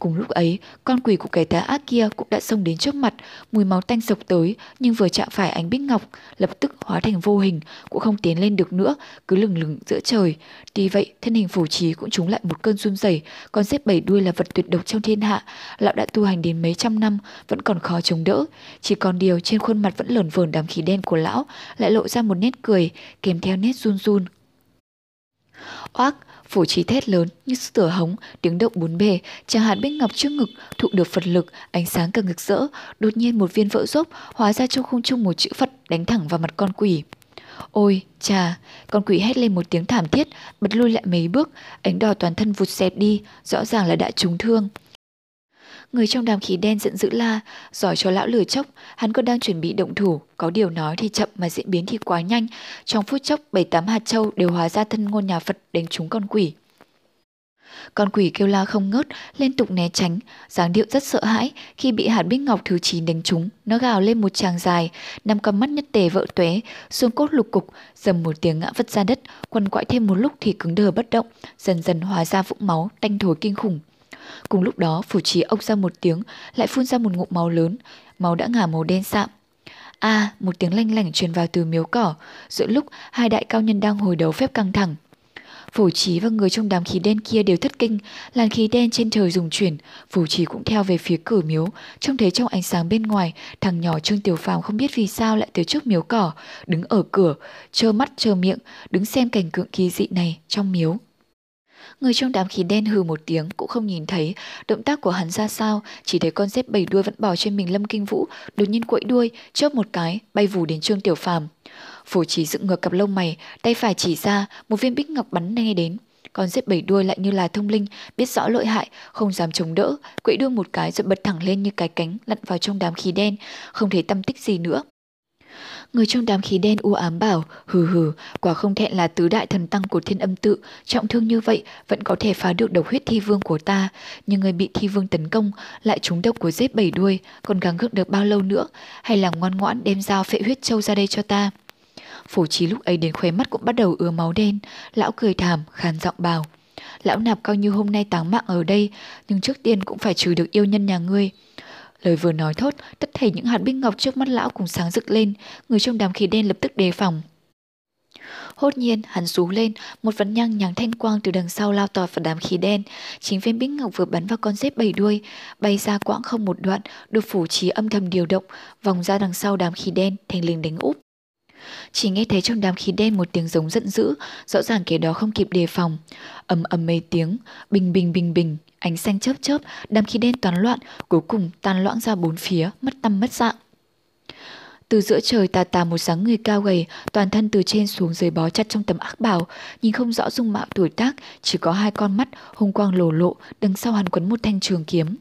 Cùng lúc ấy, con quỷ của kẻ tá ác kia cũng đã xông đến trước mặt, mùi máu tanh sộc tới, nhưng vừa chạm phải ánh bích ngọc, lập tức hóa thành vô hình, cũng không tiến lên được nữa, cứ lừng lừng giữa trời. Tuy vậy, thân hình phủ trí cũng trúng lại một cơn run rẩy, con xếp bảy đuôi là vật tuyệt độc trong thiên hạ, lão đã tu hành đến mấy trăm năm, vẫn còn khó chống đỡ. Chỉ còn điều trên khuôn mặt vẫn lởn vởn đám khí đen của lão, lại lộ ra một nét cười, kèm theo nét run run. Oác, Phủ trí thét lớn như tửa hống, tiếng động bốn bề, chẳng hạt bích ngọc trước ngực, thụ được Phật lực, ánh sáng càng ngực rỡ, đột nhiên một viên vỡ rốc, hóa ra trong không trung một chữ Phật đánh thẳng vào mặt con quỷ. Ôi, chà, con quỷ hét lên một tiếng thảm thiết, bật lui lại mấy bước, ánh đỏ toàn thân vụt xẹt đi, rõ ràng là đã trúng thương. Người trong đám khí đen giận dữ la, giỏi cho lão lửa chốc, hắn còn đang chuẩn bị động thủ, có điều nói thì chậm mà diễn biến thì quá nhanh, trong phút chốc bảy tám hạt châu đều hóa ra thân ngôn nhà Phật đánh trúng con quỷ. Con quỷ kêu la không ngớt, liên tục né tránh, dáng điệu rất sợ hãi. Khi bị hạt bích ngọc thứ 9 đánh trúng, nó gào lên một tràng dài, năm con mắt nhất tề vỡ tuế, xương cốt lục cục, dầm một tiếng ngã vứt ra đất, quằn quại thêm một lúc thì cứng đờ bất động, dần dần hóa ra vũng máu, tanh thối kinh khủng. Cùng lúc đó, phủ trí ốc ra một tiếng, lại phun ra một ngụm máu lớn, máu đã ngả màu đen sạm. A, à, một tiếng lanh lảnh truyền vào từ miếu cỏ, giữa lúc hai đại cao nhân đang hồi đầu phép căng thẳng. Phổ trí và người trong đám khí đen kia đều thất kinh, làn khí đen trên trời dùng chuyển, phổ trí cũng theo về phía cửa miếu, trông thấy trong ánh sáng bên ngoài, thằng nhỏ Trương Tiểu Phàm không biết vì sao lại tới trước miếu cỏ, đứng ở cửa, trơ mắt trơ miệng, đứng xem cảnh tượng kỳ dị này trong miếu. Người trong đám khí đen hừ một tiếng cũng không nhìn thấy động tác của hắn ra sao, chỉ thấy con dép bảy đuôi vẫn bò trên mình Lâm Kinh Vũ, đột nhiên quẫy đuôi, chớp một cái, bay vù đến Trương Tiểu Phàm. Phổ chỉ dựng ngược cặp lông mày, tay phải chỉ ra, một viên bích ngọc bắn ngay đến. Con dép bảy đuôi lại như là thông linh, biết rõ lợi hại, không dám chống đỡ, quẫy đuôi một cái rồi bật thẳng lên như cái cánh lặn vào trong đám khí đen, không thấy tâm tích gì nữa. Người trong đám khí đen u ám bảo, hừ hừ, quả không thẹn là tứ đại thần tăng của thiên âm tự, trọng thương như vậy vẫn có thể phá được độc huyết thi vương của ta, nhưng người bị thi vương tấn công lại trúng độc của giết bảy đuôi, còn gắng gượng được bao lâu nữa, hay là ngoan ngoãn đem dao phệ huyết châu ra đây cho ta. Phổ trí lúc ấy đến khóe mắt cũng bắt đầu ứa máu đen, lão cười thảm, khàn giọng bảo. Lão nạp coi như hôm nay táng mạng ở đây, nhưng trước tiên cũng phải trừ được yêu nhân nhà ngươi. Lời vừa nói thốt, tất thảy những hạt bích ngọc trước mắt lão cùng sáng rực lên, người trong đám khí đen lập tức đề phòng. Hốt nhiên, hắn rú lên, một vật nhang nháng thanh quang từ đằng sau lao tọt vào đám khí đen. Chính viên bích ngọc vừa bắn vào con dép bảy đuôi, bay ra quãng không một đoạn, được phủ trí âm thầm điều động, vòng ra đằng sau đám khí đen, thành linh đánh úp. Chỉ nghe thấy trong đám khí đen một tiếng giống giận dữ, rõ ràng kẻ đó không kịp đề phòng. ầm ầm mấy tiếng, bình bình bình bình, ánh xanh chớp chớp, đám khí đen toán loạn, cuối cùng tan loãng ra bốn phía, mất tâm mất dạng. Từ giữa trời tà tà một dáng người cao gầy, toàn thân từ trên xuống dưới bó chặt trong tấm ác bào, nhìn không rõ dung mạo tuổi tác, chỉ có hai con mắt, hung quang lồ lộ, đằng sau hắn quấn một thanh trường kiếm.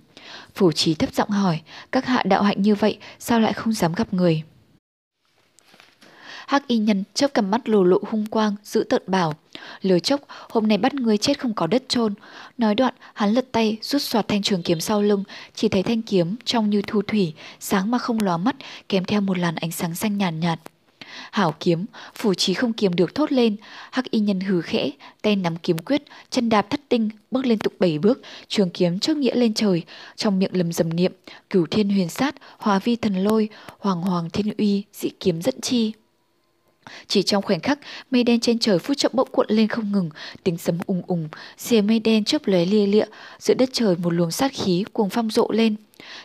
Phủ trí thấp giọng hỏi, các hạ đạo hạnh như vậy, sao lại không dám gặp người? Hắc y nhân chớp cầm mắt lồ lộ hung quang, giữ tợn bảo. Lừa chốc, hôm nay bắt người chết không có đất chôn Nói đoạn, hắn lật tay, rút soạt thanh trường kiếm sau lưng, chỉ thấy thanh kiếm trong như thu thủy, sáng mà không lóa mắt, kèm theo một làn ánh sáng xanh nhàn nhạt, nhạt. Hảo kiếm, phủ trí không kiềm được thốt lên, hắc y nhân hừ khẽ, tay nắm kiếm quyết, chân đạp thất tinh, bước liên tục bảy bước, trường kiếm trước nghĩa lên trời, trong miệng lầm dầm niệm, cửu thiên huyền sát, hòa vi thần lôi, hoàng hoàng thiên uy, dị kiếm dẫn chi. Chỉ trong khoảnh khắc, mây đen trên trời phút chậm bỗng cuộn lên không ngừng, tiếng sấm ùng ùng, xìa mây đen chớp lóe lia lịa, giữa đất trời một luồng sát khí cuồng phong rộ lên.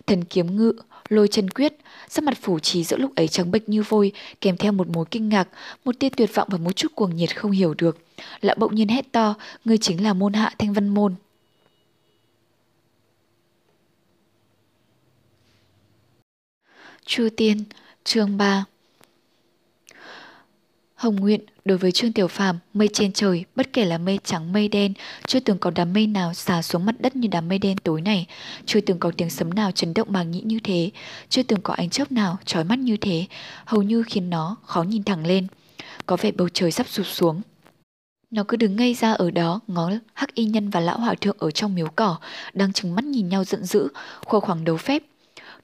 Thần kiếm ngự, lôi chân quyết, sắc mặt phủ trí giữa lúc ấy trắng bệch như vôi, kèm theo một mối kinh ngạc, một tia tuyệt vọng và một chút cuồng nhiệt không hiểu được. Lão bỗng nhiên hét to, ngươi chính là môn hạ thanh văn môn. Chu Tiên, chương 3 Hồng nguyện, đối với Trương Tiểu Phàm, mây trên trời, bất kể là mây trắng mây đen, chưa từng có đám mây nào xả xuống mặt đất như đám mây đen tối này, chưa từng có tiếng sấm nào chấn động màng nhĩ như thế, chưa từng có ánh chớp nào trói mắt như thế, hầu như khiến nó khó nhìn thẳng lên. Có vẻ bầu trời sắp sụp xuống. Nó cứ đứng ngây ra ở đó, ngó hắc y nhân và lão hòa thượng ở trong miếu cỏ, đang trừng mắt nhìn nhau giận dữ, khô khoảng đấu phép,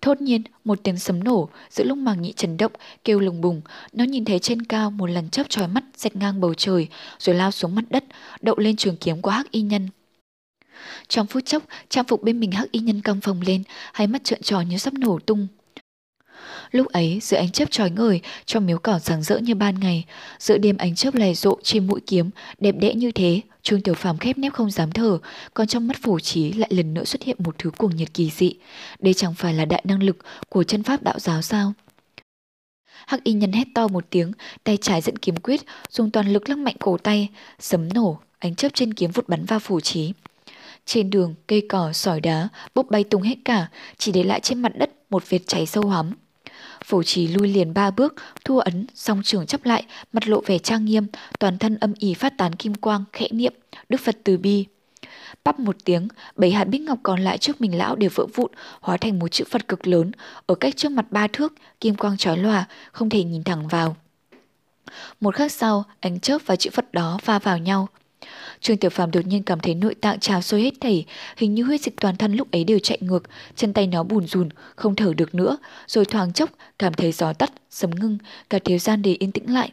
Thốt nhiên, một tiếng sấm nổ, giữa lúc màng nhị chấn động, kêu lùng bùng, nó nhìn thấy trên cao một lần chớp trói mắt rạch ngang bầu trời, rồi lao xuống mặt đất, đậu lên trường kiếm của hắc y nhân. Trong phút chốc, trang phục bên mình hắc y nhân căng phồng lên, hai mắt trợn tròn như sắp nổ tung. Lúc ấy, giữa ánh chớp trói ngời, trong miếu cỏ sáng rỡ như ban ngày, giữa đêm ánh chớp lè rộ trên mũi kiếm, đẹp đẽ như thế, Trương Tiểu Phàm khép nép không dám thở, còn trong mắt phổ trí lại lần nữa xuất hiện một thứ cuồng nhiệt kỳ dị. Đây chẳng phải là đại năng lực của chân pháp đạo giáo sao? Hắc y nhân hét to một tiếng, tay trái dẫn kiếm quyết, dùng toàn lực lắc mạnh cổ tay, sấm nổ, ánh chớp trên kiếm vụt bắn vào phủ trí. Trên đường, cây cỏ, sỏi đá, bốc bay tung hết cả, chỉ để lại trên mặt đất một vệt cháy sâu hắm. Phổ trì lui liền ba bước, thua ấn, song trường chấp lại, mặt lộ vẻ trang nghiêm, toàn thân âm ỉ phát tán kim quang, khẽ niệm, Đức Phật từ bi. Bắp một tiếng, bảy hạt bích ngọc còn lại trước mình lão đều vỡ vụn, hóa thành một chữ Phật cực lớn, ở cách trước mặt ba thước, kim quang chói lòa, không thể nhìn thẳng vào. Một khắc sau, ánh chớp và chữ Phật đó va vào nhau. Trương Tiểu Phàm đột nhiên cảm thấy nội tạng trào sôi hết thảy, hình như huyết dịch toàn thân lúc ấy đều chạy ngược, chân tay nó bùn rùn, không thở được nữa, rồi thoáng chốc cảm thấy gió tắt, sấm ngưng, cả thiếu gian để yên tĩnh lại.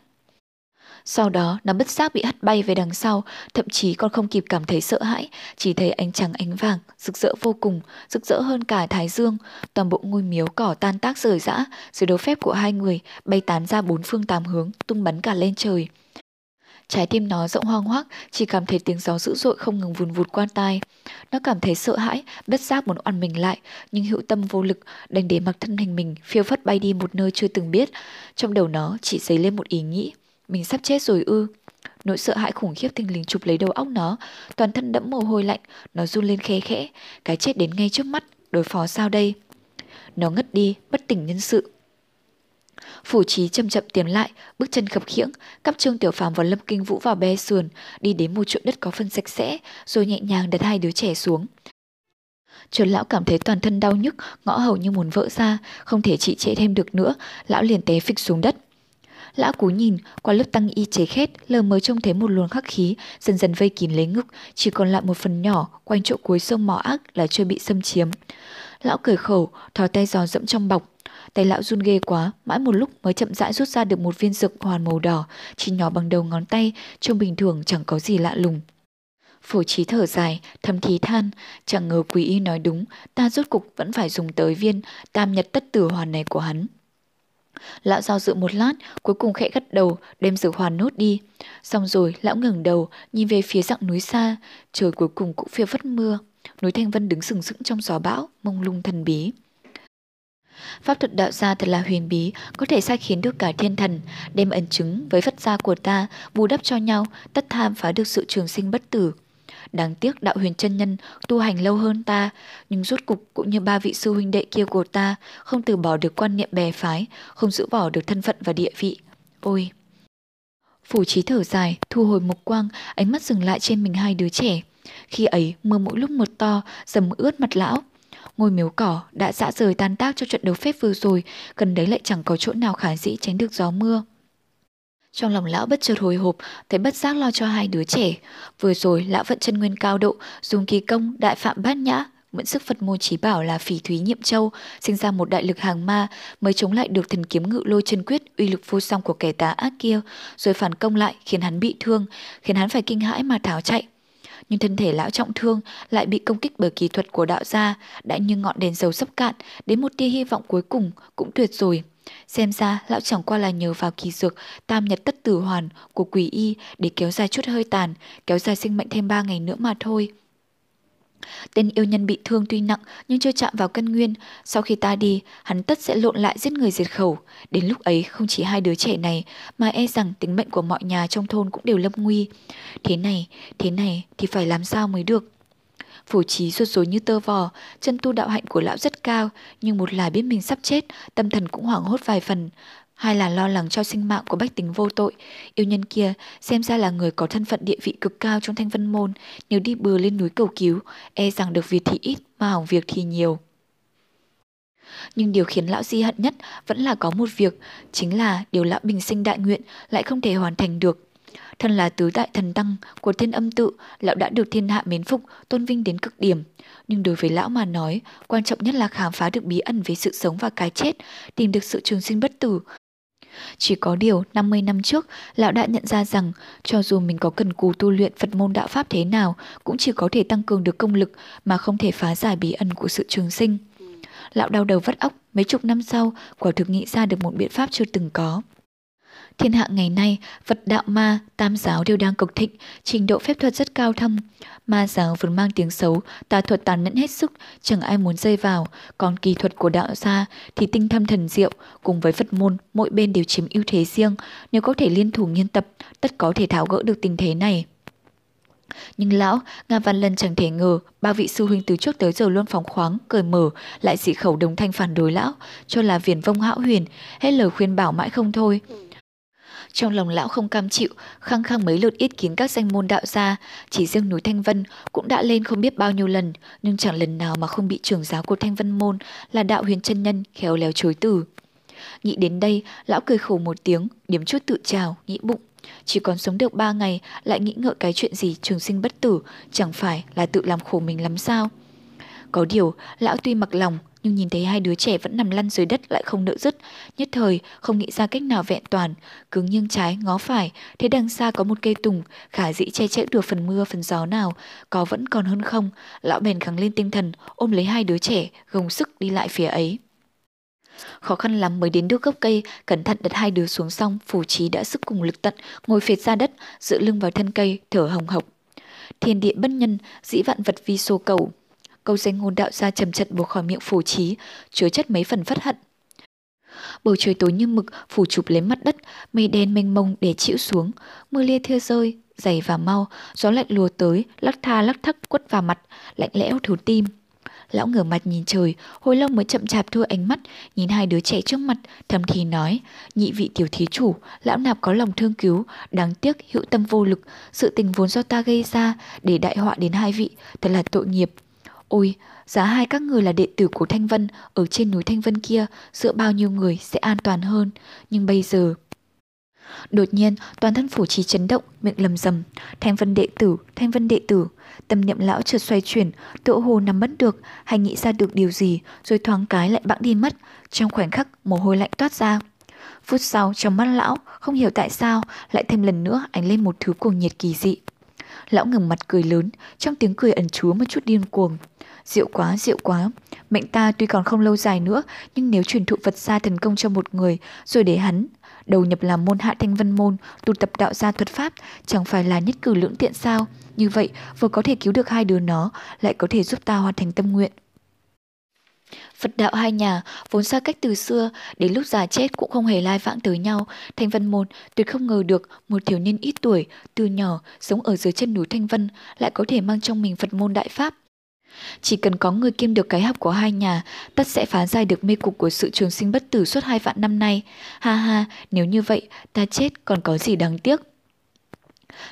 Sau đó nó bất giác bị hất bay về đằng sau, thậm chí còn không kịp cảm thấy sợ hãi, chỉ thấy ánh trắng ánh vàng, rực rỡ vô cùng, rực rỡ hơn cả thái dương. Toàn bộ ngôi miếu cỏ tan tác rời rã, dưới đấu phép của hai người bay tán ra bốn phương tám hướng, tung bắn cả lên trời. Trái tim nó rộng hoang hoác, chỉ cảm thấy tiếng gió dữ dội không ngừng vùn vụt qua tai. Nó cảm thấy sợ hãi, bất giác muốn oằn mình lại, nhưng hữu tâm vô lực, đành để mặc thân hình mình phiêu phất bay đi một nơi chưa từng biết. Trong đầu nó chỉ dấy lên một ý nghĩ, mình sắp chết rồi ư. Nỗi sợ hãi khủng khiếp thình lình chụp lấy đầu óc nó, toàn thân đẫm mồ hôi lạnh, nó run lên khe khẽ, cái chết đến ngay trước mắt, đối phó sao đây? Nó ngất đi, bất tỉnh nhân sự. Phủ trí chậm chậm tiến lại, bước chân khập khiễng, cắp trương tiểu phàm và lâm kinh vũ vào be sườn, đi đến một chỗ đất có phân sạch sẽ, rồi nhẹ nhàng đặt hai đứa trẻ xuống. Trần lão cảm thấy toàn thân đau nhức, ngõ hầu như muốn vỡ ra, không thể trị trễ thêm được nữa, lão liền té phịch xuống đất. Lão cú nhìn, qua lớp tăng y chế khét, lờ mới trông thấy một luồng khắc khí, dần dần vây kín lấy ngực, chỉ còn lại một phần nhỏ, quanh chỗ cuối sông mỏ ác là chưa bị xâm chiếm. Lão cười khẩu, thò tay giò dẫm trong bọc. Tay lão run ghê quá, mãi một lúc mới chậm rãi rút ra được một viên dược hoàn màu đỏ, chỉ nhỏ bằng đầu ngón tay, trông bình thường chẳng có gì lạ lùng. Phổ trí thở dài, thầm thí than, chẳng ngờ quý y nói đúng, ta rốt cục vẫn phải dùng tới viên tam nhật tất tử hoàn này của hắn. Lão giao dự một lát, cuối cùng khẽ gật đầu, đem dược hoàn nốt đi. Xong rồi, lão ngẩng đầu, nhìn về phía dặng núi xa, trời cuối cùng cũng phiêu phất mưa. Núi Thanh Vân đứng sừng sững trong gió bão, mông lung thần bí. Pháp thuật đạo gia thật là huyền bí, có thể sai khiến được cả thiên thần, đem ẩn chứng với Phật gia của ta, bù đắp cho nhau, tất tham phá được sự trường sinh bất tử. Đáng tiếc đạo huyền chân nhân tu hành lâu hơn ta, nhưng rốt cục cũng như ba vị sư huynh đệ kia của ta, không từ bỏ được quan niệm bè phái, không giữ bỏ được thân phận và địa vị. Ôi! Phủ trí thở dài, thu hồi mục quang, ánh mắt dừng lại trên mình hai đứa trẻ. Khi ấy, mưa mỗi lúc một to, dầm ướt mặt lão. Ngôi miếu cỏ đã dã rời tan tác cho trận đấu phép vừa rồi, gần đấy lại chẳng có chỗ nào khả dĩ tránh được gió mưa. Trong lòng lão bất chợt hồi hộp, thấy bất giác lo cho hai đứa trẻ. Vừa rồi lão vận chân nguyên cao độ, dùng kỳ công đại phạm bát nhã, mượn sức Phật môn trí bảo là phỉ thúy nhiệm châu, sinh ra một đại lực hàng ma, mới chống lại được thần kiếm ngự lôi chân quyết uy lực vô song của kẻ tá ác kia, rồi phản công lại khiến hắn bị thương, khiến hắn phải kinh hãi mà tháo chạy. Nhưng thân thể lão trọng thương lại bị công kích bởi kỳ thuật của đạo gia, đã như ngọn đèn dầu sắp cạn, đến một tia hy vọng cuối cùng cũng tuyệt rồi. Xem ra lão chẳng qua là nhờ vào kỳ dược tam nhật tất tử hoàn của quỷ y để kéo dài chút hơi tàn, kéo dài sinh mệnh thêm ba ngày nữa mà thôi. Tên yêu nhân bị thương tuy nặng nhưng chưa chạm vào căn nguyên. Sau khi ta đi, hắn tất sẽ lộn lại giết người diệt khẩu. Đến lúc ấy không chỉ hai đứa trẻ này mà e rằng tính mệnh của mọi nhà trong thôn cũng đều lâm nguy. Thế này, thế này thì phải làm sao mới được. Phổ trí ruột rối như tơ vò, chân tu đạo hạnh của lão rất cao, nhưng một là biết mình sắp chết, tâm thần cũng hoảng hốt vài phần. Hai là lo lắng cho sinh mạng của bách tính vô tội. Yêu nhân kia xem ra là người có thân phận địa vị cực cao trong thanh vân môn, nếu đi bừa lên núi cầu cứu, e rằng được việc thì ít mà hỏng việc thì nhiều. Nhưng điều khiến lão di hận nhất vẫn là có một việc, chính là điều lão bình sinh đại nguyện lại không thể hoàn thành được. Thân là tứ đại thần tăng của thiên âm tự, lão đã được thiên hạ mến phục, tôn vinh đến cực điểm. Nhưng đối với lão mà nói, quan trọng nhất là khám phá được bí ẩn về sự sống và cái chết, tìm được sự trường sinh bất tử. Chỉ có điều 50 năm trước, lão đã nhận ra rằng cho dù mình có cần cù tu luyện Phật môn đạo Pháp thế nào, cũng chỉ có thể tăng cường được công lực mà không thể phá giải bí ẩn của sự trường sinh. Lão đau đầu vắt óc, mấy chục năm sau, quả thực nghĩ ra được một biện pháp chưa từng có. Thiên hạ ngày nay, Phật đạo ma, tam giáo đều đang cực thịnh, trình độ phép thuật rất cao thâm. Ma giáo vốn mang tiếng xấu, tà thuật tàn nhẫn hết sức, chẳng ai muốn rơi vào. Còn kỳ thuật của đạo gia thì tinh thâm thần diệu, cùng với Phật môn, mỗi bên đều chiếm ưu thế riêng. Nếu có thể liên thủ nghiên tập, tất có thể tháo gỡ được tình thế này. Nhưng lão, Nga Văn Lân chẳng thể ngờ ba vị sư huynh từ trước tới giờ luôn phóng khoáng, cởi mở, lại dị khẩu đồng thanh phản đối lão, cho là viền vông hão huyền, hết lời khuyên bảo mãi không thôi. Trong lòng lão không cam chịu, khăng khăng mấy lượt ít kiến các danh môn đạo gia, chỉ riêng núi Thanh Vân cũng đã lên không biết bao nhiêu lần, nhưng chẳng lần nào mà không bị trưởng giáo của Thanh Vân môn là đạo huyền chân nhân khéo léo chối từ. Nghĩ đến đây, lão cười khổ một tiếng, điểm chút tự trào, nghĩ bụng. Chỉ còn sống được ba ngày lại nghĩ ngợi cái chuyện gì trường sinh bất tử, chẳng phải là tự làm khổ mình lắm sao? Có điều, lão tuy mặc lòng, nhưng nhìn thấy hai đứa trẻ vẫn nằm lăn dưới đất lại không nỡ dứt, nhất thời không nghĩ ra cách nào vẹn toàn, cứ nghiêng trái ngó phải, thấy đằng xa có một cây tùng, khả dĩ che chở được phần mưa phần gió nào, có vẫn còn hơn không, lão bèn gắng lên tinh thần, ôm lấy hai đứa trẻ, gồng sức đi lại phía ấy. Khó khăn lắm mới đến được gốc cây, cẩn thận đặt hai đứa xuống xong, phù trí đã sức cùng lực tận, ngồi phệt ra đất, dựa lưng vào thân cây, thở hồng hộc. Thiên địa bất nhân, dĩ vạn vật vi sô cầu. Câu danh ngôn đạo ra trầm trận buộc khỏi miệng phổ trí, chứa chất mấy phần phất hận. Bầu trời tối như mực phủ chụp lấy mặt đất, mây đen mênh mông để chịu xuống, mưa lia thưa rơi, dày và mau, gió lạnh lùa tới, lắc tha lắc thắc quất vào mặt, lạnh lẽo thấu tim. Lão ngửa mặt nhìn trời, hồi lâu mới chậm chạp thua ánh mắt, nhìn hai đứa trẻ trước mặt, thầm thì nói, nhị vị tiểu thí chủ, lão nạp có lòng thương cứu, đáng tiếc hữu tâm vô lực, sự tình vốn do ta gây ra, để đại họa đến hai vị, thật là tội nghiệp. Ôi, giá hai các người là đệ tử của Thanh Vân, ở trên núi Thanh Vân kia, dựa bao nhiêu người sẽ an toàn hơn, nhưng bây giờ... Đột nhiên, toàn thân phủ trí chấn động, miệng lầm rầm. Thanh vân đệ tử, thanh vân đệ tử. Tâm niệm lão chợt xoay chuyển, tựa hồ nắm bắt được, hay nghĩ ra được điều gì, rồi thoáng cái lại bẵng đi mất. Trong khoảnh khắc, mồ hôi lạnh toát ra. Phút sau, trong mắt lão, không hiểu tại sao, lại thêm lần nữa ánh lên một thứ cuồng nhiệt kỳ dị. Lão ngừng mặt cười lớn, trong tiếng cười ẩn chứa một chút điên cuồng. Diệu quá, diệu quá. Mệnh ta tuy còn không lâu dài nữa, nhưng nếu truyền thụ Phật gia thần công cho một người, rồi để hắn đầu nhập làm môn hạ thanh vân môn, tu tập đạo gia thuật pháp, chẳng phải là nhất cử lưỡng tiện sao? Như vậy, vừa có thể cứu được hai đứa nó, lại có thể giúp ta hoàn thành tâm nguyện. Phật đạo hai nhà vốn xa cách từ xưa, đến lúc già chết cũng không hề lai vãng tới nhau. Thanh Vân Môn tuyệt không ngờ được một thiếu niên ít tuổi, từ nhỏ, sống ở dưới chân núi Thanh Vân, lại có thể mang trong mình Phật môn đại pháp. Chỉ cần có người kiêm được cái học của hai nhà, tất sẽ phá giải được mê cục của sự trường sinh bất tử suốt hai vạn năm nay. Ha ha, nếu như vậy, ta chết còn có gì đáng tiếc.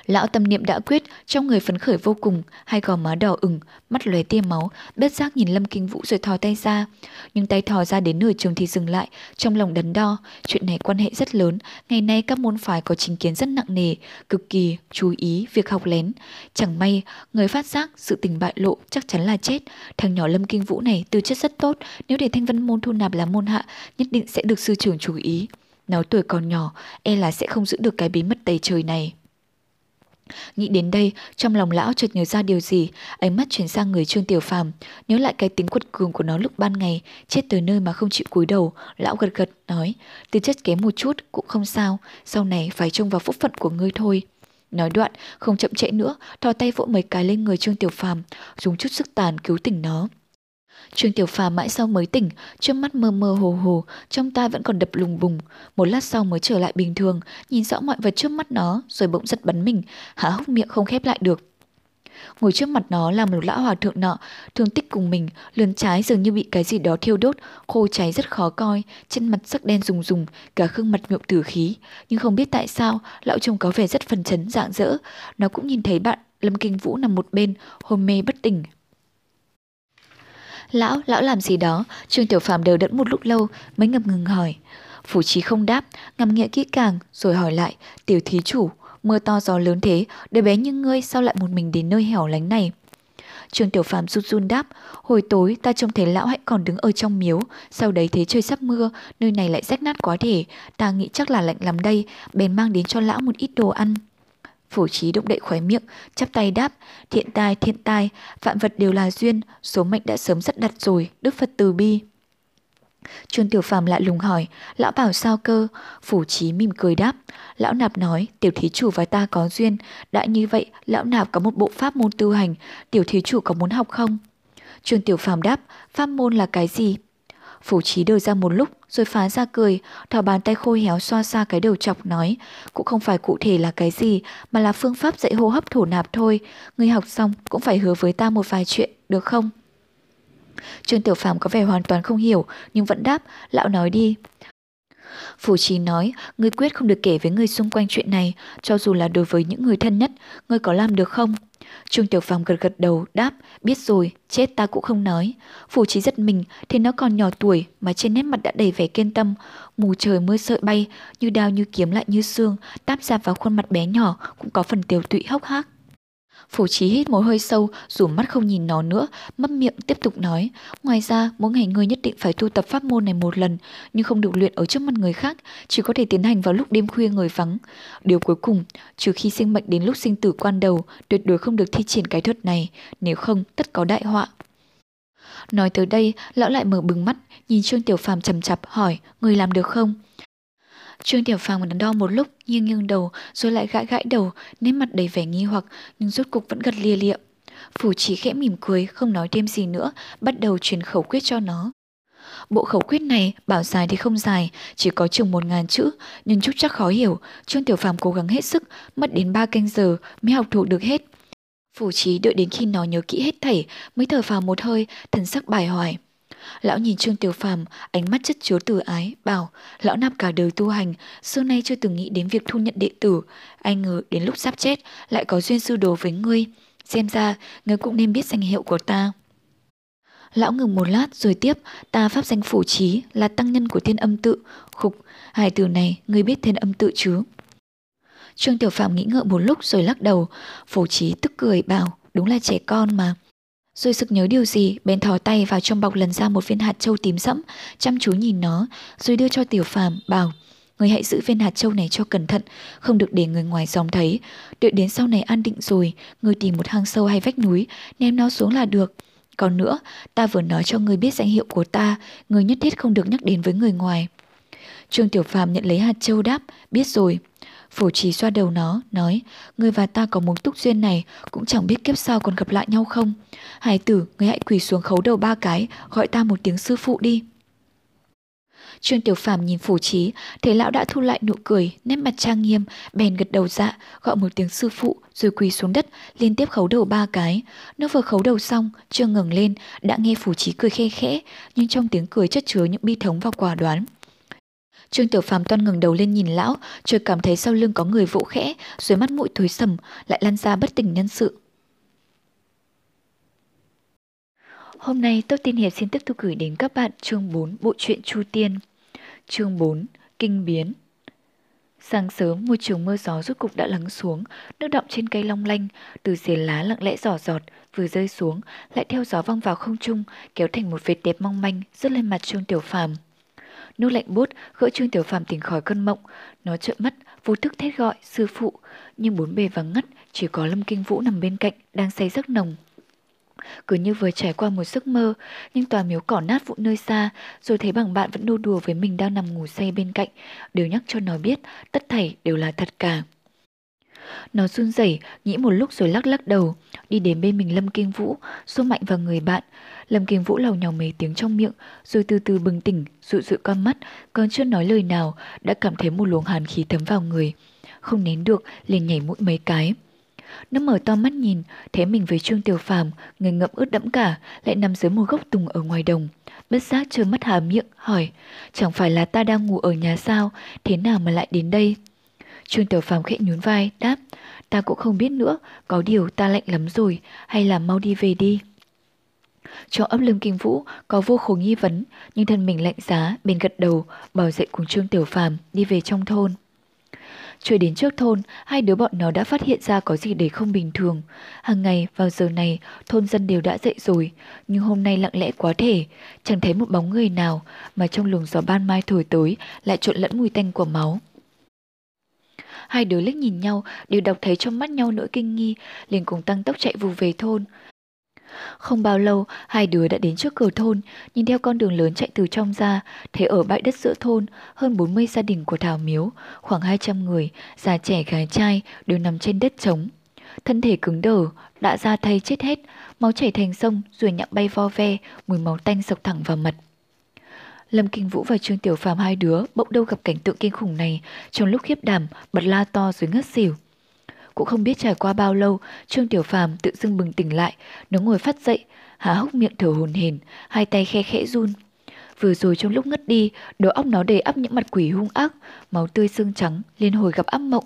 Lão tâm niệm đã quyết, trong người phấn khởi vô cùng, hai gò má đỏ ửng, mắt lóe tia máu, bất giác nhìn Lâm Kinh Vũ rồi thò tay ra. Nhưng tay thò ra đến nửa trường thì dừng lại, trong lòng đắn đo, chuyện này quan hệ rất lớn, ngày nay các môn phái có chính kiến rất nặng nề, cực kỳ chú ý việc học lén. Chẳng may, người phát giác sự tình bại lộ chắc chắn là chết. Thằng nhỏ Lâm Kinh Vũ này tư chất rất tốt, nếu để Thanh Vân môn thu nạp làm môn hạ, nhất định sẽ được sư trưởng chú ý. Nó tuổi còn nhỏ, e là sẽ không giữ được cái bí mật tày trời này. Nghĩ đến đây, trong lòng lão chợt nhớ ra điều gì, ánh mắt chuyển sang người Trương Tiểu Phàm, nhớ lại cái tính quật cường của nó lúc ban ngày, chết tới nơi mà không chịu cúi đầu, lão gật gật nói, tư chất kém một chút cũng không sao, sau này phải trông vào phúc phận của ngươi thôi. Nói đoạn, không chậm trễ nữa, thò tay vỗ mấy cái lên người Trương Tiểu Phàm, dùng chút sức tàn cứu tỉnh nó. Trương Tiểu Phàm mãi sau mới tỉnh, trước mắt mơ mơ hồ hồ, trong tai vẫn còn đập lùng bùng. Một lát sau mới trở lại bình thường, nhìn rõ mọi vật trước mắt nó, rồi bỗng giật bắn mình, há hốc miệng không khép lại được. Ngồi trước mặt nó là một lão hòa thượng nọ, thương tích cùng mình, lườn trái dường như bị cái gì đó thiêu đốt, khô cháy rất khó coi, trên mặt sắc đen rùng rùng, cả gương mặt nhuộm tử khí. Nhưng không biết tại sao, lão trông có vẻ rất phần chấn dạng dỡ. Nó cũng nhìn thấy bạn Lâm Kinh Vũ nằm một bên, hôn mê bất tỉnh, Lão, lão làm gì đó? Trương Tiểu Phàm đều đẫn một lúc lâu mới ngập ngừng hỏi. Phủ trí không đáp, ngắm nghĩa kỹ càng rồi hỏi lại, tiểu thí chủ, mưa to gió lớn thế, đứa bé như ngươi sao lại một mình đến nơi hẻo lánh này? Trương Tiểu Phàm run run đáp, hồi tối ta trông thấy lão hãy còn đứng ở trong miếu, sau đấy thấy trời sắp mưa, nơi này lại rách nát quá thể, ta nghĩ chắc là lạnh lắm đây, bèn mang đến cho lão một ít đồ ăn. Phủ trí động đậy khóe miệng, chắp tay đáp, thiện tai, thiện tai, vạn vật đều là duyên, số mệnh đã sớm sắp đặt rồi, Đức Phật từ bi. Trương Tiểu Phàm lại lùng hỏi, lão bảo sao cơ? Phủ trí mỉm cười đáp, lão nạp nói, tiểu thí chủ và ta có duyên, đã như vậy, lão nạp có một bộ pháp môn tu hành, tiểu thí chủ có muốn học không? Trương Tiểu Phàm đáp, pháp môn là cái gì? Phủ trí đờ ra một lúc rồi phá ra cười, thỏ bàn tay khô héo xoa xa cái đầu chọc nói, cũng không phải cụ thể là cái gì, mà là phương pháp dạy hô hấp thổ nạp thôi, người học xong cũng phải hứa với ta một vài chuyện, được không? Trương Tiểu Phàm có vẻ hoàn toàn không hiểu, nhưng vẫn đáp, lão nói đi. Phủ trí nói, ngươi quyết không được kể với người xung quanh chuyện này, cho dù là đối với những người thân nhất, ngươi có làm được không? Trương Tiểu Phàm gật gật đầu, đáp, biết rồi, chết ta cũng không nói. Phủ trí giật mình, thì nó còn nhỏ tuổi mà trên nét mặt đã đầy vẻ kiên tâm. Mù trời mưa sợi bay, như đao như kiếm lại như xương, táp ra vào khuôn mặt bé nhỏ, cũng có phần tiểu tụy hốc hác. Phổ trí hít một hơi sâu, dù mắt không nhìn nó nữa, mấp miệng tiếp tục nói. Ngoài ra, mỗi ngày ngươi nhất định phải tu tập pháp môn này một lần, nhưng không được luyện ở trước mặt người khác, chỉ có thể tiến hành vào lúc đêm khuya người vắng. Điều cuối cùng, trừ khi sinh mệnh đến lúc sinh tử quan đầu, tuyệt đối không được thi triển cái thuật này, nếu không tất có đại họa. Nói tới đây, lão lại mở bừng mắt, nhìn Trương Tiểu Phàm chầm chập hỏi, người làm được không? Trương Tiểu Phàm đắn đo một lúc, nghiêng nghiêng đầu, rồi lại gãi gãi đầu, nét mặt đầy vẻ nghi hoặc, nhưng rốt cục vẫn gật lia lịa. Phủ chỉ khẽ mỉm cười, không nói thêm gì nữa, bắt đầu truyền khẩu quyết cho nó. Bộ khẩu quyết này bảo dài thì không dài, chỉ có chừng một ngàn chữ, nhưng chút chắc khó hiểu. Trương Tiểu Phàm cố gắng hết sức, mất đến ba canh giờ mới học thuộc được hết. Phủ trí đợi đến khi nó nhớ kỹ hết thảy mới thở phào một hơi, thần sắc bài hoài. Lão nhìn Trương Tiểu Phàm, ánh mắt chất chứa từ ái, bảo, lão nạp cả đời tu hành, xưa nay chưa từng nghĩ đến việc thu nhận đệ tử, ai ngờ đến lúc sắp chết lại có duyên sư đồ với ngươi, xem ra ngươi cũng nên biết danh hiệu của ta. Lão ngừng một lát rồi tiếp, ta pháp danh phủ trí là tăng nhân của thiên âm tự, khục, hai từ này ngươi biết thiên âm tự chứ? Trương Tiểu Phạm nghĩ ngợi một lúc rồi lắc đầu, phổ trí tức cười bảo, đúng là trẻ con mà. Rồi sực nhớ điều gì, bèn thò tay vào trong bọc lần ra một viên hạt châu tím sẫm, chăm chú nhìn nó, rồi đưa cho Tiểu Phàm, bảo: "Người hãy giữ viên hạt châu này cho cẩn thận, không được để người ngoài dòm thấy. Đợi đến sau này an định rồi, người tìm một hang sâu hay vách núi, ném nó xuống là được." Còn nữa, ta vừa nói cho người biết danh hiệu của ta, người nhất thiết không được nhắc đến với người ngoài. Trương Tiểu Phàm nhận lấy hạt châu đáp, biết rồi. Phổ trì xoa đầu nó, nói, người và ta có mối túc duyên này, cũng chẳng biết kiếp sau còn gặp lại nhau không. Hải tử, người hãy quỳ xuống khấu đầu ba cái, gọi ta một tiếng sư phụ đi. Trương Tiểu Phàm nhìn Phủ Trí, thấy lão đã thu lại nụ cười, nét mặt trang nghiêm, bèn gật đầu dạ, gọi một tiếng sư phụ, rồi quỳ xuống đất, liên tiếp khấu đầu ba cái. Nó vừa khấu đầu xong, chưa ngừng lên, đã nghe Phủ Trí cười khe khẽ, nhưng trong tiếng cười chất chứa những bi thống và quả đoán. Trương Tiểu Phàm toan ngừng đầu lên nhìn lão, rồi cảm thấy sau lưng có người vỗ khẽ, rồi mắt mũi thối sầm, lại lăn ra bất tỉnh nhân sự. Hôm nay Tốt Tin Hiệp xin tiếp tục gửi đến các bạn chương 4 bộ truyện Chu Tiên. Chương 4 Kinh biến Sáng sớm, một trường mưa gió rút cục đã lắng xuống, nước động trên cây long lanh, từ dề lá lặng lẽ giỏ giọt, vừa rơi xuống, lại theo gió văng vào không trung, kéo thành một vệt đẹp mong manh, rớt lên mặt Trương Tiểu Phàm. Nước lạnh bút gỡ Trương Tiểu Phàm tỉnh khỏi cơn mộng, nó trợn mắt, vô thức thét gọi sư phụ, nhưng bốn bề vắng ngắt, chỉ có Lâm Kinh Vũ nằm bên cạnh, đang say giấc nồng. Cứ như vừa trải qua một giấc mơ, nhưng tòa miếu cỏ nát vụ nơi xa, rồi thấy bằng bạn vẫn nô đùa với mình đang nằm ngủ say bên cạnh, đều nhắc cho nó biết tất thảy đều là thật cả. Nó run rẩy, nghĩ một lúc rồi lắc lắc đầu, đi đến bên mình Lâm Kinh Vũ, xô mạnh vào người bạn. Lâm Kinh Vũ lầu nhào mấy tiếng trong miệng, rồi từ từ bừng tỉnh, dụi dụi con mắt, còn chưa nói lời nào, đã cảm thấy một luồng hàn khí thấm vào người. Không nén được, liền nhảy mũi mấy cái. Nó mở to mắt nhìn, thấy mình với Trương Tiểu Phàm, người ngậm ướt đẫm cả, lại nằm dưới một gốc tùng ở ngoài đồng. Bất giác trơ mắt hà miệng, hỏi, chẳng phải là ta đang ngủ ở nhà sao, thế nào mà lại đến đây? Trương Tiểu Phàm khẽ nhún vai, đáp, ta cũng không biết nữa, có điều ta lạnh lắm rồi, hay là mau đi về đi. Trong ấp Lâm kinh vũ có vô khổ nghi vấn, nhưng thân mình lạnh giá, bên gật đầu, bảo dậy cùng Trương Tiểu Phàm đi về trong thôn. Chưa đến trước thôn, hai đứa bọn nó đã phát hiện ra có gì đấy không bình thường. Hàng ngày vào giờ này, thôn dân đều đã dậy rồi, nhưng hôm nay lặng lẽ quá thể, chẳng thấy một bóng người nào mà trong luồng gió ban mai thổi tới lại trộn lẫn mùi tanh của máu. Hai đứa liếc nhìn nhau, đều đọc thấy trong mắt nhau nỗi kinh nghi, liền cùng tăng tốc chạy vù về thôn. Không bao lâu, hai đứa đã đến trước cửa thôn, nhìn theo con đường lớn chạy từ trong ra, thấy ở bãi đất giữa thôn, hơn 40 gia đình của Thảo Miếu, khoảng 200 người, già trẻ gái trai đều nằm trên đất trống. Thân thể cứng đờ, đã ra thay chết hết, máu chảy thành sông, rồi nhặng bay vo ve, mùi máu tanh sộc thẳng vào mặt. Lâm Kinh Vũ và Trương Tiểu Phàm hai đứa bỗng đâu gặp cảnh tượng kinh khủng này, trong lúc khiếp đảm, bật la to rồi ngất xỉu. Cũng không biết trải qua bao lâu, Trương Tiểu Phàm tự dưng bừng tỉnh lại, nó ngồi phát dậy, há hốc miệng thở hồn hển, hai tay khe khẽ run. Vừa rồi trong lúc ngất đi, đầu óc nó đầy ắp những mặt quỷ hung ác, máu tươi xương trắng, liên hồi gặp ác mộng.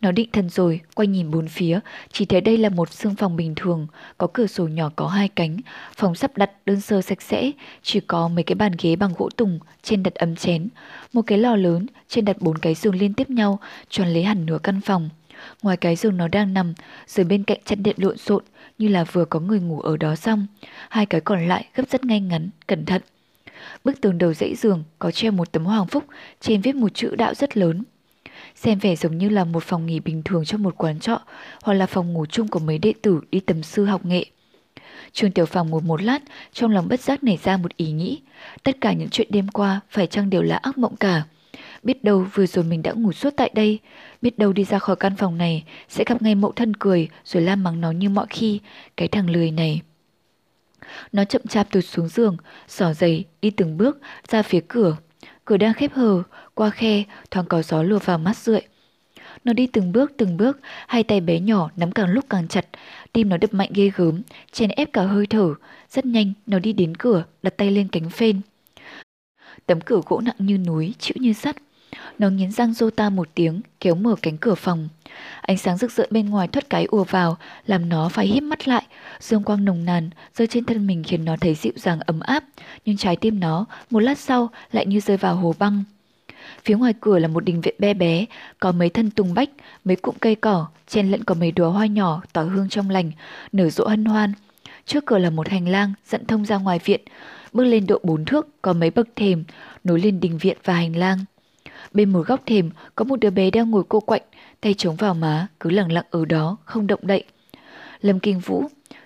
Nó định thần rồi, quay nhìn bốn phía, chỉ thấy đây là một xương phòng bình thường, có cửa sổ nhỏ có hai cánh, phòng sắp đặt đơn sơ sạch sẽ, chỉ có mấy cái bàn ghế bằng gỗ tùng, trên đặt ấm chén, một cái lò lớn, trên đặt bốn cái giường liên tiếp nhau, tròn lấy hẳn nửa căn phòng. Ngoài cái giường nó đang nằm, rồi bên cạnh chăn điện lộn xộn, như là vừa có người ngủ ở đó xong. Hai cái còn lại gấp rất ngay ngắn, cẩn thận. Bức tường đầu dãy giường có treo một tấm hoàng phúc, trên viết một chữ đạo rất lớn. Xem vẻ giống như là một phòng nghỉ bình thường trong một quán trọ, hoặc là phòng ngủ chung của mấy đệ tử đi tầm sư học nghệ. Trương Tiểu Phòng ngồi một lát, trong lòng bất giác nảy ra một ý nghĩ. Tất cả những chuyện đêm qua phải chăng đều là ác mộng cả. Biết đâu vừa rồi mình đã ngủ suốt tại đây, biết đâu đi ra khỏi căn phòng này sẽ gặp ngay mẫu thân cười rồi la mắng nó như mọi khi, cái thằng lười này. Nó chậm chạp tụt xuống giường, xỏ giày, đi từng bước ra phía cửa. Cửa đang khép hờ, qua khe, thoáng có gió lùa vào mắt rượi. Nó đi từng bước từng bước, hai tay bé nhỏ nắm càng lúc càng chặt, tim nó đập mạnh ghê gớm, chèn ép cả hơi thở. Rất nhanh, nó đi đến cửa, đặt tay lên cánh phên. Tấm cửa gỗ nặng như núi, chịu như sắt. Nó nghiến răng rô ta một tiếng, kéo mở cánh cửa phòng. Ánh sáng rực rỡ bên ngoài thoát cái ùa vào, làm nó phải híp mắt lại. Dương quang nồng nàn rơi trên thân mình khiến nó thấy dịu dàng ấm áp, nhưng trái tim nó một lát sau lại như rơi vào hồ băng. Phía ngoài cửa là một đình viện bé bé, có mấy thân tùng bách, mấy cụm cây cỏ, chen lẫn có mấy đóa hoa nhỏ tỏa hương trong lành, nở rộ hân hoan. Trước cửa là một hành lang dẫn thông ra ngoài viện, bước lên độ bốn thước có mấy bậc thềm nối lên đình viện và hành lang. Bên một góc thềm có một đứa bé đang ngồi cô quạnh, tay chống vào má, cứ lặng lặng ở đó, không động đậy. Lâm Kinh Vũ,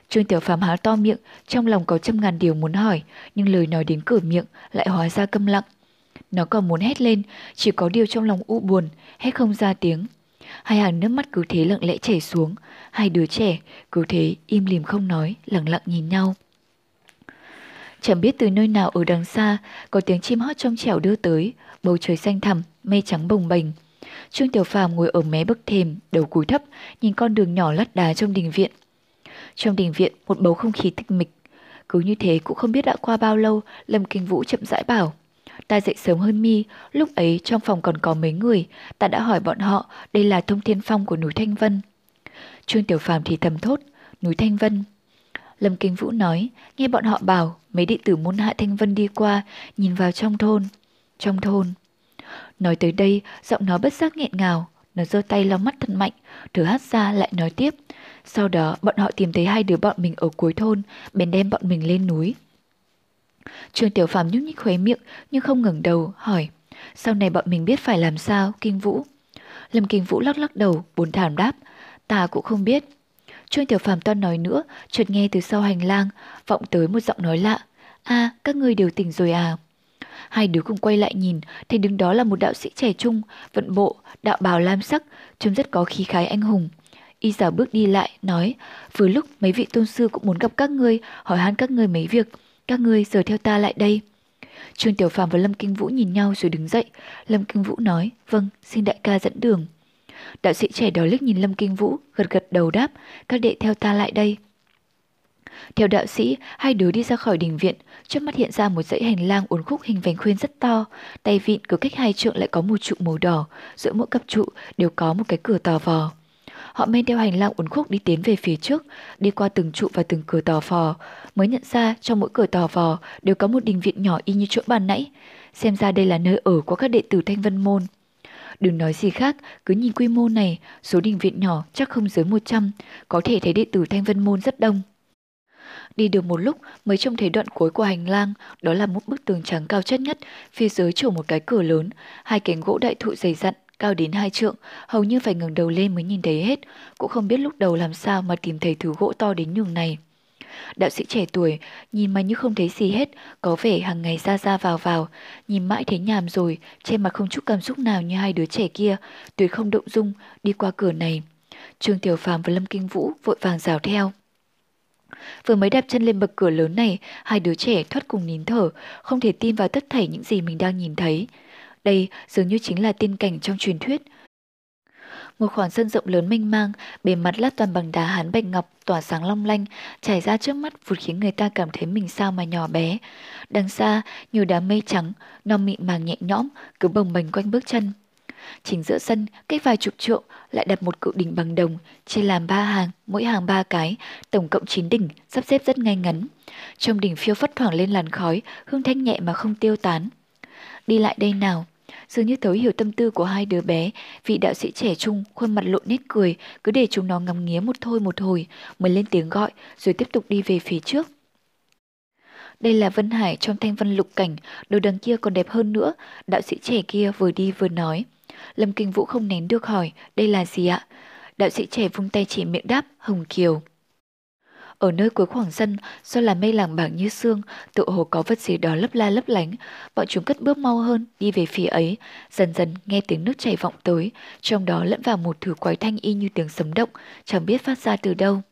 Trương Tiểu Phàm há to miệng, trong lòng có trăm ngàn điều muốn hỏi, nhưng lời nói đến cửa miệng lại hóa ra câm lặng. Nó còn muốn hét lên, chỉ có điều trong lòng u buồn, hét không ra tiếng. Hai hàng nước mắt cứ thế lặng lẽ chảy xuống, hai đứa trẻ cứ thế im lìm không nói, lặng lặng nhìn nhau. Chẳng biết từ nơi nào ở đằng xa, có tiếng chim hót trong trẻo đưa tới, bầu trời xanh thẳm, mây trắng bồng bềnh. Trương Tiểu Phàm ngồi ở mé bậc thềm, đầu cúi thấp, nhìn con đường nhỏ lát đá trong đình viện. Trong đình viện, một bầu không khí tịch mịch. Cứ như thế cũng không biết đã qua bao lâu, Lâm Kinh Vũ chậm rãi bảo. Ta dậy sớm hơn mi, lúc ấy trong phòng còn có mấy người, ta đã hỏi bọn họ đây là thông thiên phong của núi Thanh Vân. Trương Tiểu Phàm thì thầm thốt, núi Thanh Vân. Lâm Kinh Vũ nói, nghe bọn họ bảo mấy đệ tử môn hạ Thanh Vân đi qua, nhìn vào trong thôn. Trong thôn. Nói tới đây, giọng nó bất giác nghẹn ngào, nó giơ tay lau mắt thật mạnh, thử hát ra lại nói tiếp. Sau đó bọn họ tìm thấy hai đứa bọn mình ở cuối thôn, bèn đem bọn mình lên núi. Trương Tiểu Phàm nhúc nhích khóe miệng nhưng không ngẩng đầu, hỏi. Sau này bọn mình biết phải làm sao, Kinh Vũ? Lâm Kinh Vũ lắc lắc đầu, buồn thảm đáp. Ta cũng không biết. Trương Tiểu Phàm toan nói nữa, chợt nghe từ sau hành lang, vọng tới một giọng nói lạ. a các ngươi đều tỉnh rồi à? Hai đứa cùng quay lại nhìn, thấy đứng đó là một đạo sĩ trẻ trung, vận bộ, đạo bào lam sắc, trông rất có khí khái anh hùng. Y giả bước đi lại, nói, vừa lúc mấy vị tôn sư cũng muốn gặp các ngươi, hỏi han các ngươi mấy việc. Các ngươi giờ theo ta lại đây. Trương Tiểu Phàm và Lâm Kinh Vũ nhìn nhau rồi đứng dậy. Lâm Kinh Vũ nói, vâng, xin đại ca dẫn đường. Đạo sĩ trẻ đó liếc nhìn Lâm Kinh Vũ, gật gật đầu đáp, các đệ theo ta lại đây. Theo đạo sĩ, hai đứa đi ra khỏi đình viện, trước mắt hiện ra một dãy hành lang uốn khúc hình vành khuyên rất to, tay vịn cứ cách hai trượng lại có một trụ màu đỏ, giữa mỗi cặp trụ đều có một cái cửa tò vò. Họ men theo hành lang uốn khúc đi tiến về phía trước, đi qua từng trụ và từng cửa tò vò, mới nhận ra trong mỗi cửa tò vò đều có một đình viện nhỏ y như chỗ bàn nãy. Xem ra đây là nơi ở của các đệ tử Thanh Vân Môn. Đừng nói gì khác, cứ nhìn quy mô này, số đình viện nhỏ chắc không dưới 100, có thể thấy đệ tử Thanh Vân Môn rất đông. Đi được một lúc mới trông thấy đoạn cuối của hành lang, đó là một bức tường trắng cao chất nhất, phía dưới trổ một cái cửa lớn, hai cánh gỗ đại thụ dày dặn, cao đến hai trượng, hầu như phải ngẩng đầu lên mới nhìn thấy hết, cũng không biết lúc đầu làm sao mà tìm thấy thứ gỗ to đến nhường này. Đạo sĩ trẻ tuổi, nhìn mà như không thấy gì hết, có vẻ hàng ngày ra ra vào vào, nhìn mãi thấy nhàm rồi, trên mặt không chút cảm xúc nào như hai đứa trẻ kia, tuyệt không động dung, đi qua cửa này. Trương Tiểu Phàm và Lâm Kinh Vũ vội vàng rào theo. Vừa mới đạp chân lên bậc cửa lớn này, hai đứa trẻ thoát cùng nín thở, không thể tin vào tất thảy những gì mình đang nhìn thấy. Đây dường như chính là tiên cảnh trong truyền thuyết. Một khoảng sân rộng lớn mênh mang, bề mặt lát toàn bằng đá hán bạch ngọc, tỏa sáng long lanh, trải ra trước mắt vụt khiến người ta cảm thấy mình sao mà nhỏ bé. Đằng xa, nhiều đám mây trắng, non mịn màng nhẹ nhõm, cứ bồng bềnh quanh bước chân. Chính giữa sân, cách vài chục trượng, lại đặt một cự đỉnh bằng đồng, chia làm ba hàng, mỗi hàng ba cái, tổng cộng chín đỉnh, sắp xếp rất ngay ngắn. Trong đỉnh phiêu phất thoảng lên làn khói, hương thanh nhẹ mà không tiêu tán. Đi lại đây nào, dường như thấu hiểu tâm tư của hai đứa bé, vị đạo sĩ trẻ trung khuôn mặt lộ nét cười, cứ để chúng nó ngắm nghía một thôi một hồi, mới lên tiếng gọi, rồi tiếp tục đi về phía trước. Đây là Vân Hải trong thanh văn lục cảnh, đồ đằng kia còn đẹp hơn nữa, đạo sĩ trẻ kia vừa đi vừa nói. Lâm Kinh Vũ không nén được hỏi, đây là gì ạ? Đạo sĩ trẻ vung tay chỉ miệng đáp, Hồng Kiều. Ở nơi cuối khoảng sân, do là mây làng bảng như xương, tự hồ có vật gì đó lấp la lấp lánh. Bọn chúng cất bước mau hơn, đi về phía ấy. Dần dần nghe tiếng nước chảy vọng tới, trong đó lẫn vào một thứ quái thanh y như tiếng sấm động, chẳng biết phát ra từ đâu.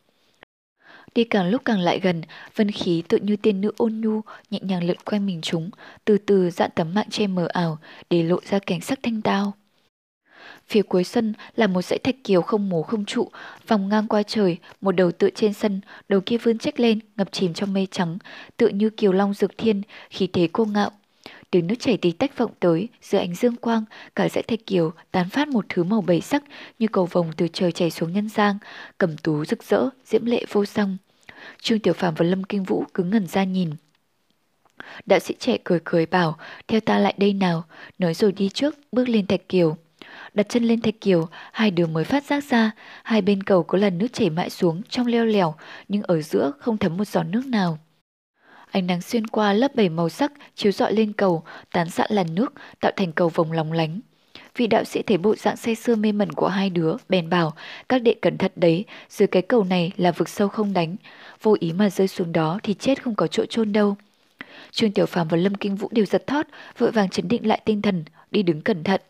Đi càng lúc càng lại gần, vân khí tự như tiên nữ ôn nhu, nhẹ nhàng lượn quanh mình chúng, từ từ dạn tấm mạng che mờ ảo, để lộ ra cảnh sắc thanh tao. Phía cuối sân là một dãy thạch kiều không mố không trụ, vòng ngang qua trời, một đầu tựa trên sân, đầu kia vươn trách lên, ngập chìm trong mây trắng, tựa như kiều long dược thiên, khí thế cô ngạo. Tiếng nước chảy tí tách vọng tới, giữa ánh dương quang, cả dãy thạch kiều tán phát một thứ màu bảy sắc như cầu vồng từ trời chảy xuống nhân giang, cầm tú rực rỡ, diễm lệ vô song. Trương Tiểu Phàm và Lâm Kinh Vũ cứng ngẩn ra nhìn. Đạo sĩ trẻ cười cười bảo, theo ta lại đây nào, nói rồi đi trước, bước lên thạch kiều. Đặt chân lên thạch kiều, hai đứa mới phát giác ra, hai bên cầu có lần nước chảy mãi xuống trong leo lèo, nhưng ở giữa không thấm một giọt nước nào. Ánh nắng xuyên qua lớp bảy màu sắc chiếu rọi lên cầu, tán sạn làn nước, tạo thành cầu vòng lóng lánh. Vị đạo sĩ thấy bộ dạng say sưa mê mẩn của hai đứa, bèn bảo, các đệ cẩn thận đấy, dưới cái cầu này là vực sâu không đánh, vô ý mà rơi xuống đó thì chết không có chỗ chôn đâu. Trương Tiểu Phàm và Lâm Kinh Vũ đều giật thót, vội vàng chấn định lại tinh thần, đi đứng cẩn thận.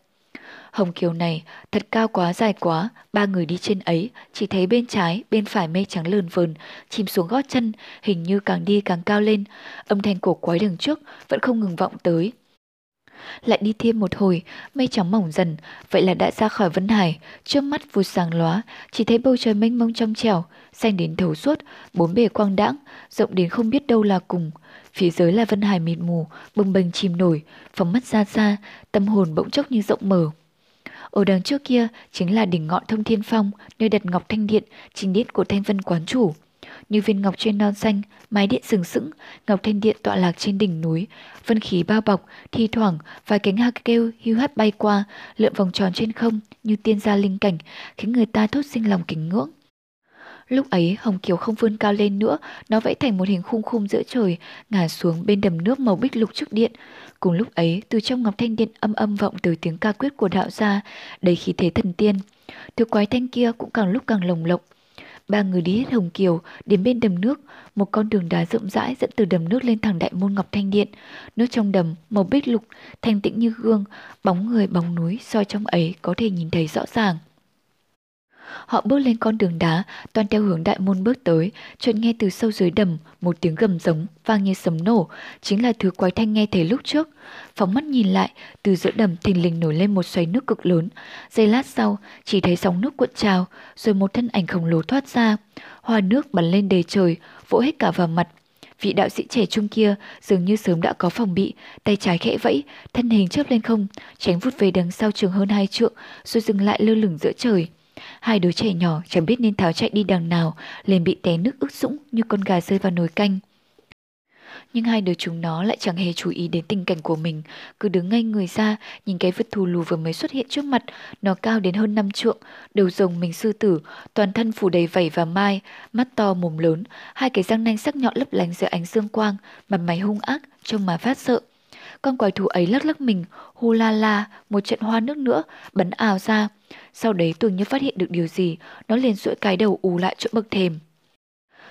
Hồng Kiều này thật cao quá dài quá, ba người đi trên ấy, chỉ thấy bên trái, bên phải mây trắng lờn vờn, chìm xuống gót chân, hình như càng đi càng cao lên. Âm thanh cổ quái đằng trước vẫn không ngừng vọng tới. Lại đi thêm một hồi, mây trắng mỏng dần, vậy là đã ra khỏi Vân Hải, trước mắt vụt sáng lóa, chỉ thấy bầu trời mênh mông trong trẻo, xanh đến thấu suốt, bốn bề quang đãng, rộng đến không biết đâu là cùng. Phía dưới là Vân Hải mịt mù, bừng bềnh chìm nổi, phóng mắt ra xa, tâm hồn bỗng chốc như rộng mở. Ở đằng trước kia chính là đỉnh ngọn thông thiên phong, nơi đặt ngọc thanh điện, chính điện của thanh vân quán chủ. Như viên ngọc trên non xanh, mái điện sừng sững, ngọc thanh điện tọa lạc trên đỉnh núi, vân khí bao bọc, thi thoảng vài cánh hạc kêu hưu hắt bay qua, lượn vòng tròn trên không như tiên gia linh cảnh, khiến người ta thốt sinh lòng kính ngưỡng. Lúc ấy Hồng Kiều không vươn cao lên nữa, nó vẫy thành một hình khung khung giữa trời, ngả xuống bên đầm nước màu bích lục trước điện. Cùng lúc ấy, từ trong ngọc thanh điện âm âm vọng từ tiếng ca quyết của đạo gia, đầy khí thế thần tiên. Thứ quái thanh kia cũng càng lúc càng lồng lộng. Ba người đi hết Hồng Kiều, đến bên đầm nước, một con đường đá rộng rãi dẫn từ đầm nước lên thẳng đại môn Ngọc Thanh Điện. Nước trong đầm, màu bích lục, thanh tĩnh như gương, bóng người bóng núi soi trong ấy có thể nhìn thấy rõ ràng. Họ bước lên con đường đá, toàn theo hướng đại môn bước tới, chợt nghe từ sâu dưới đầm một tiếng gầm giống vang như sấm nổ, chính là thứ quái thanh nghe thấy lúc trước. Phóng mắt nhìn lại, từ giữa đầm thình lình nổi lên một xoáy nước cực lớn. Giây lát sau, chỉ thấy sóng nước cuộn trào, rồi một thân ảnh khổng lồ thoát ra. Hoa nước bắn lên đầy trời, vỗ hết cả vào mặt. Vị đạo sĩ trẻ trung kia dường như sớm đã có phòng bị, tay trái khẽ vẫy, thân hình chớp lên không, tránh vút về đằng sau trường hơn hai trượng, rồi dừng lại lơ lửng giữa trời. Hai đứa trẻ nhỏ chẳng biết nên tháo chạy đi đằng nào, liền bị té nước ướt sũng như con gà rơi vào nồi canh. Nhưng hai đứa chúng nó lại chẳng hề chú ý đến tình cảnh của mình, cứ đứng ngay người ra, nhìn cái vật thù lù vừa mới xuất hiện trước mặt, nó cao đến hơn năm trượng, đầu rồng mình sư tử, toàn thân phủ đầy vảy và mai, mắt to mồm lớn, hai cái răng nanh sắc nhọn lấp lánh dưới ánh dương quang, mặt mày hung ác, trông mà phát sợ. Con quái thú ấy lắc lắc mình, hô la la, một trận hoa nước nữa, bắn ào ra. Sau đấy tưởng như phát hiện được điều gì, nó liền duỗi cái đầu ù lại chỗ bậc thềm.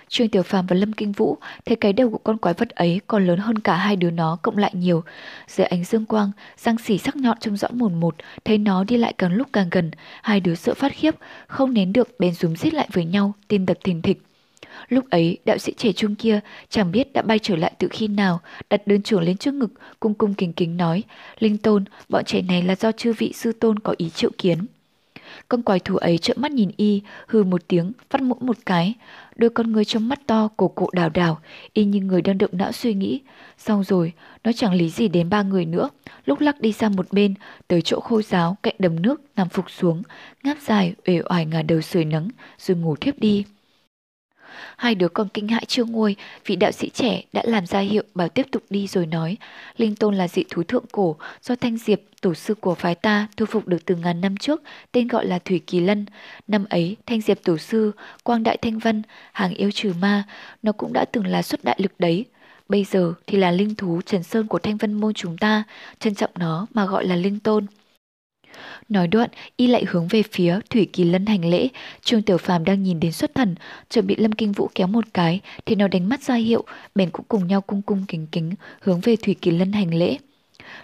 Trương Tiểu Phàm và Lâm Kinh Vũ thấy cái đầu của con quái vật ấy còn lớn hơn cả hai đứa nó cộng lại nhiều. Dưới ánh dương quang, răng xỉ sắc nhọn trông rõ mồn một, thấy nó đi lại càng lúc càng gần, hai đứa sợ phát khiếp, không nén được bèn rúm xít lại với nhau, tin đập thình thịch. Lúc ấy, đạo sĩ trẻ trung kia chẳng biết đã bay trở lại từ khi nào, đặt đơn trưởng lên trước ngực, cung cung kính kính nói, Linh Tôn, bọn trẻ này là do chư vị sư tôn có ý triệu kiến. Con quái thú ấy trợn mắt nhìn y, hừ một tiếng, phát mũi một cái. Đôi con người trong mắt to, cổ cụ đào đào, y như người đang động não suy nghĩ. Xong rồi, nó chẳng lý gì đến ba người nữa. Lúc lắc đi sang một bên, tới chỗ khô giáo, cạnh đầm nước, nằm phục xuống, ngáp dài, uể oải ngả đầu sưởi nắng, rồi ngủ thiếp đi. Hai đứa còn kinh hãi chưa nguôi, vị đạo sĩ trẻ đã làm ra hiệu bảo tiếp tục đi rồi nói, Linh Tôn là dị thú thượng cổ do Thanh Diệp, tổ sư của phái ta thu phục được từ ngàn năm trước, tên gọi là Thủy Kỳ Lân. Năm ấy, Thanh Diệp tổ sư, Quang Đại Thanh Văn, hàng yêu trừ ma, nó cũng đã từng là xuất đại lực đấy. Bây giờ thì là linh thú Trần Sơn của Thanh Vân Môn chúng ta, trân trọng nó mà gọi là Linh Tôn. Nói đoạn, y lại hướng về phía Thủy Kỳ Lân hành lễ. Trương Tiểu Phàm đang nhìn đến xuất thần, chuẩn bị Lâm Kinh Vũ kéo một cái, thì nó đánh mắt ra hiệu, bèn cũng cùng nhau cung cung kính kính hướng về Thủy Kỳ Lân hành lễ.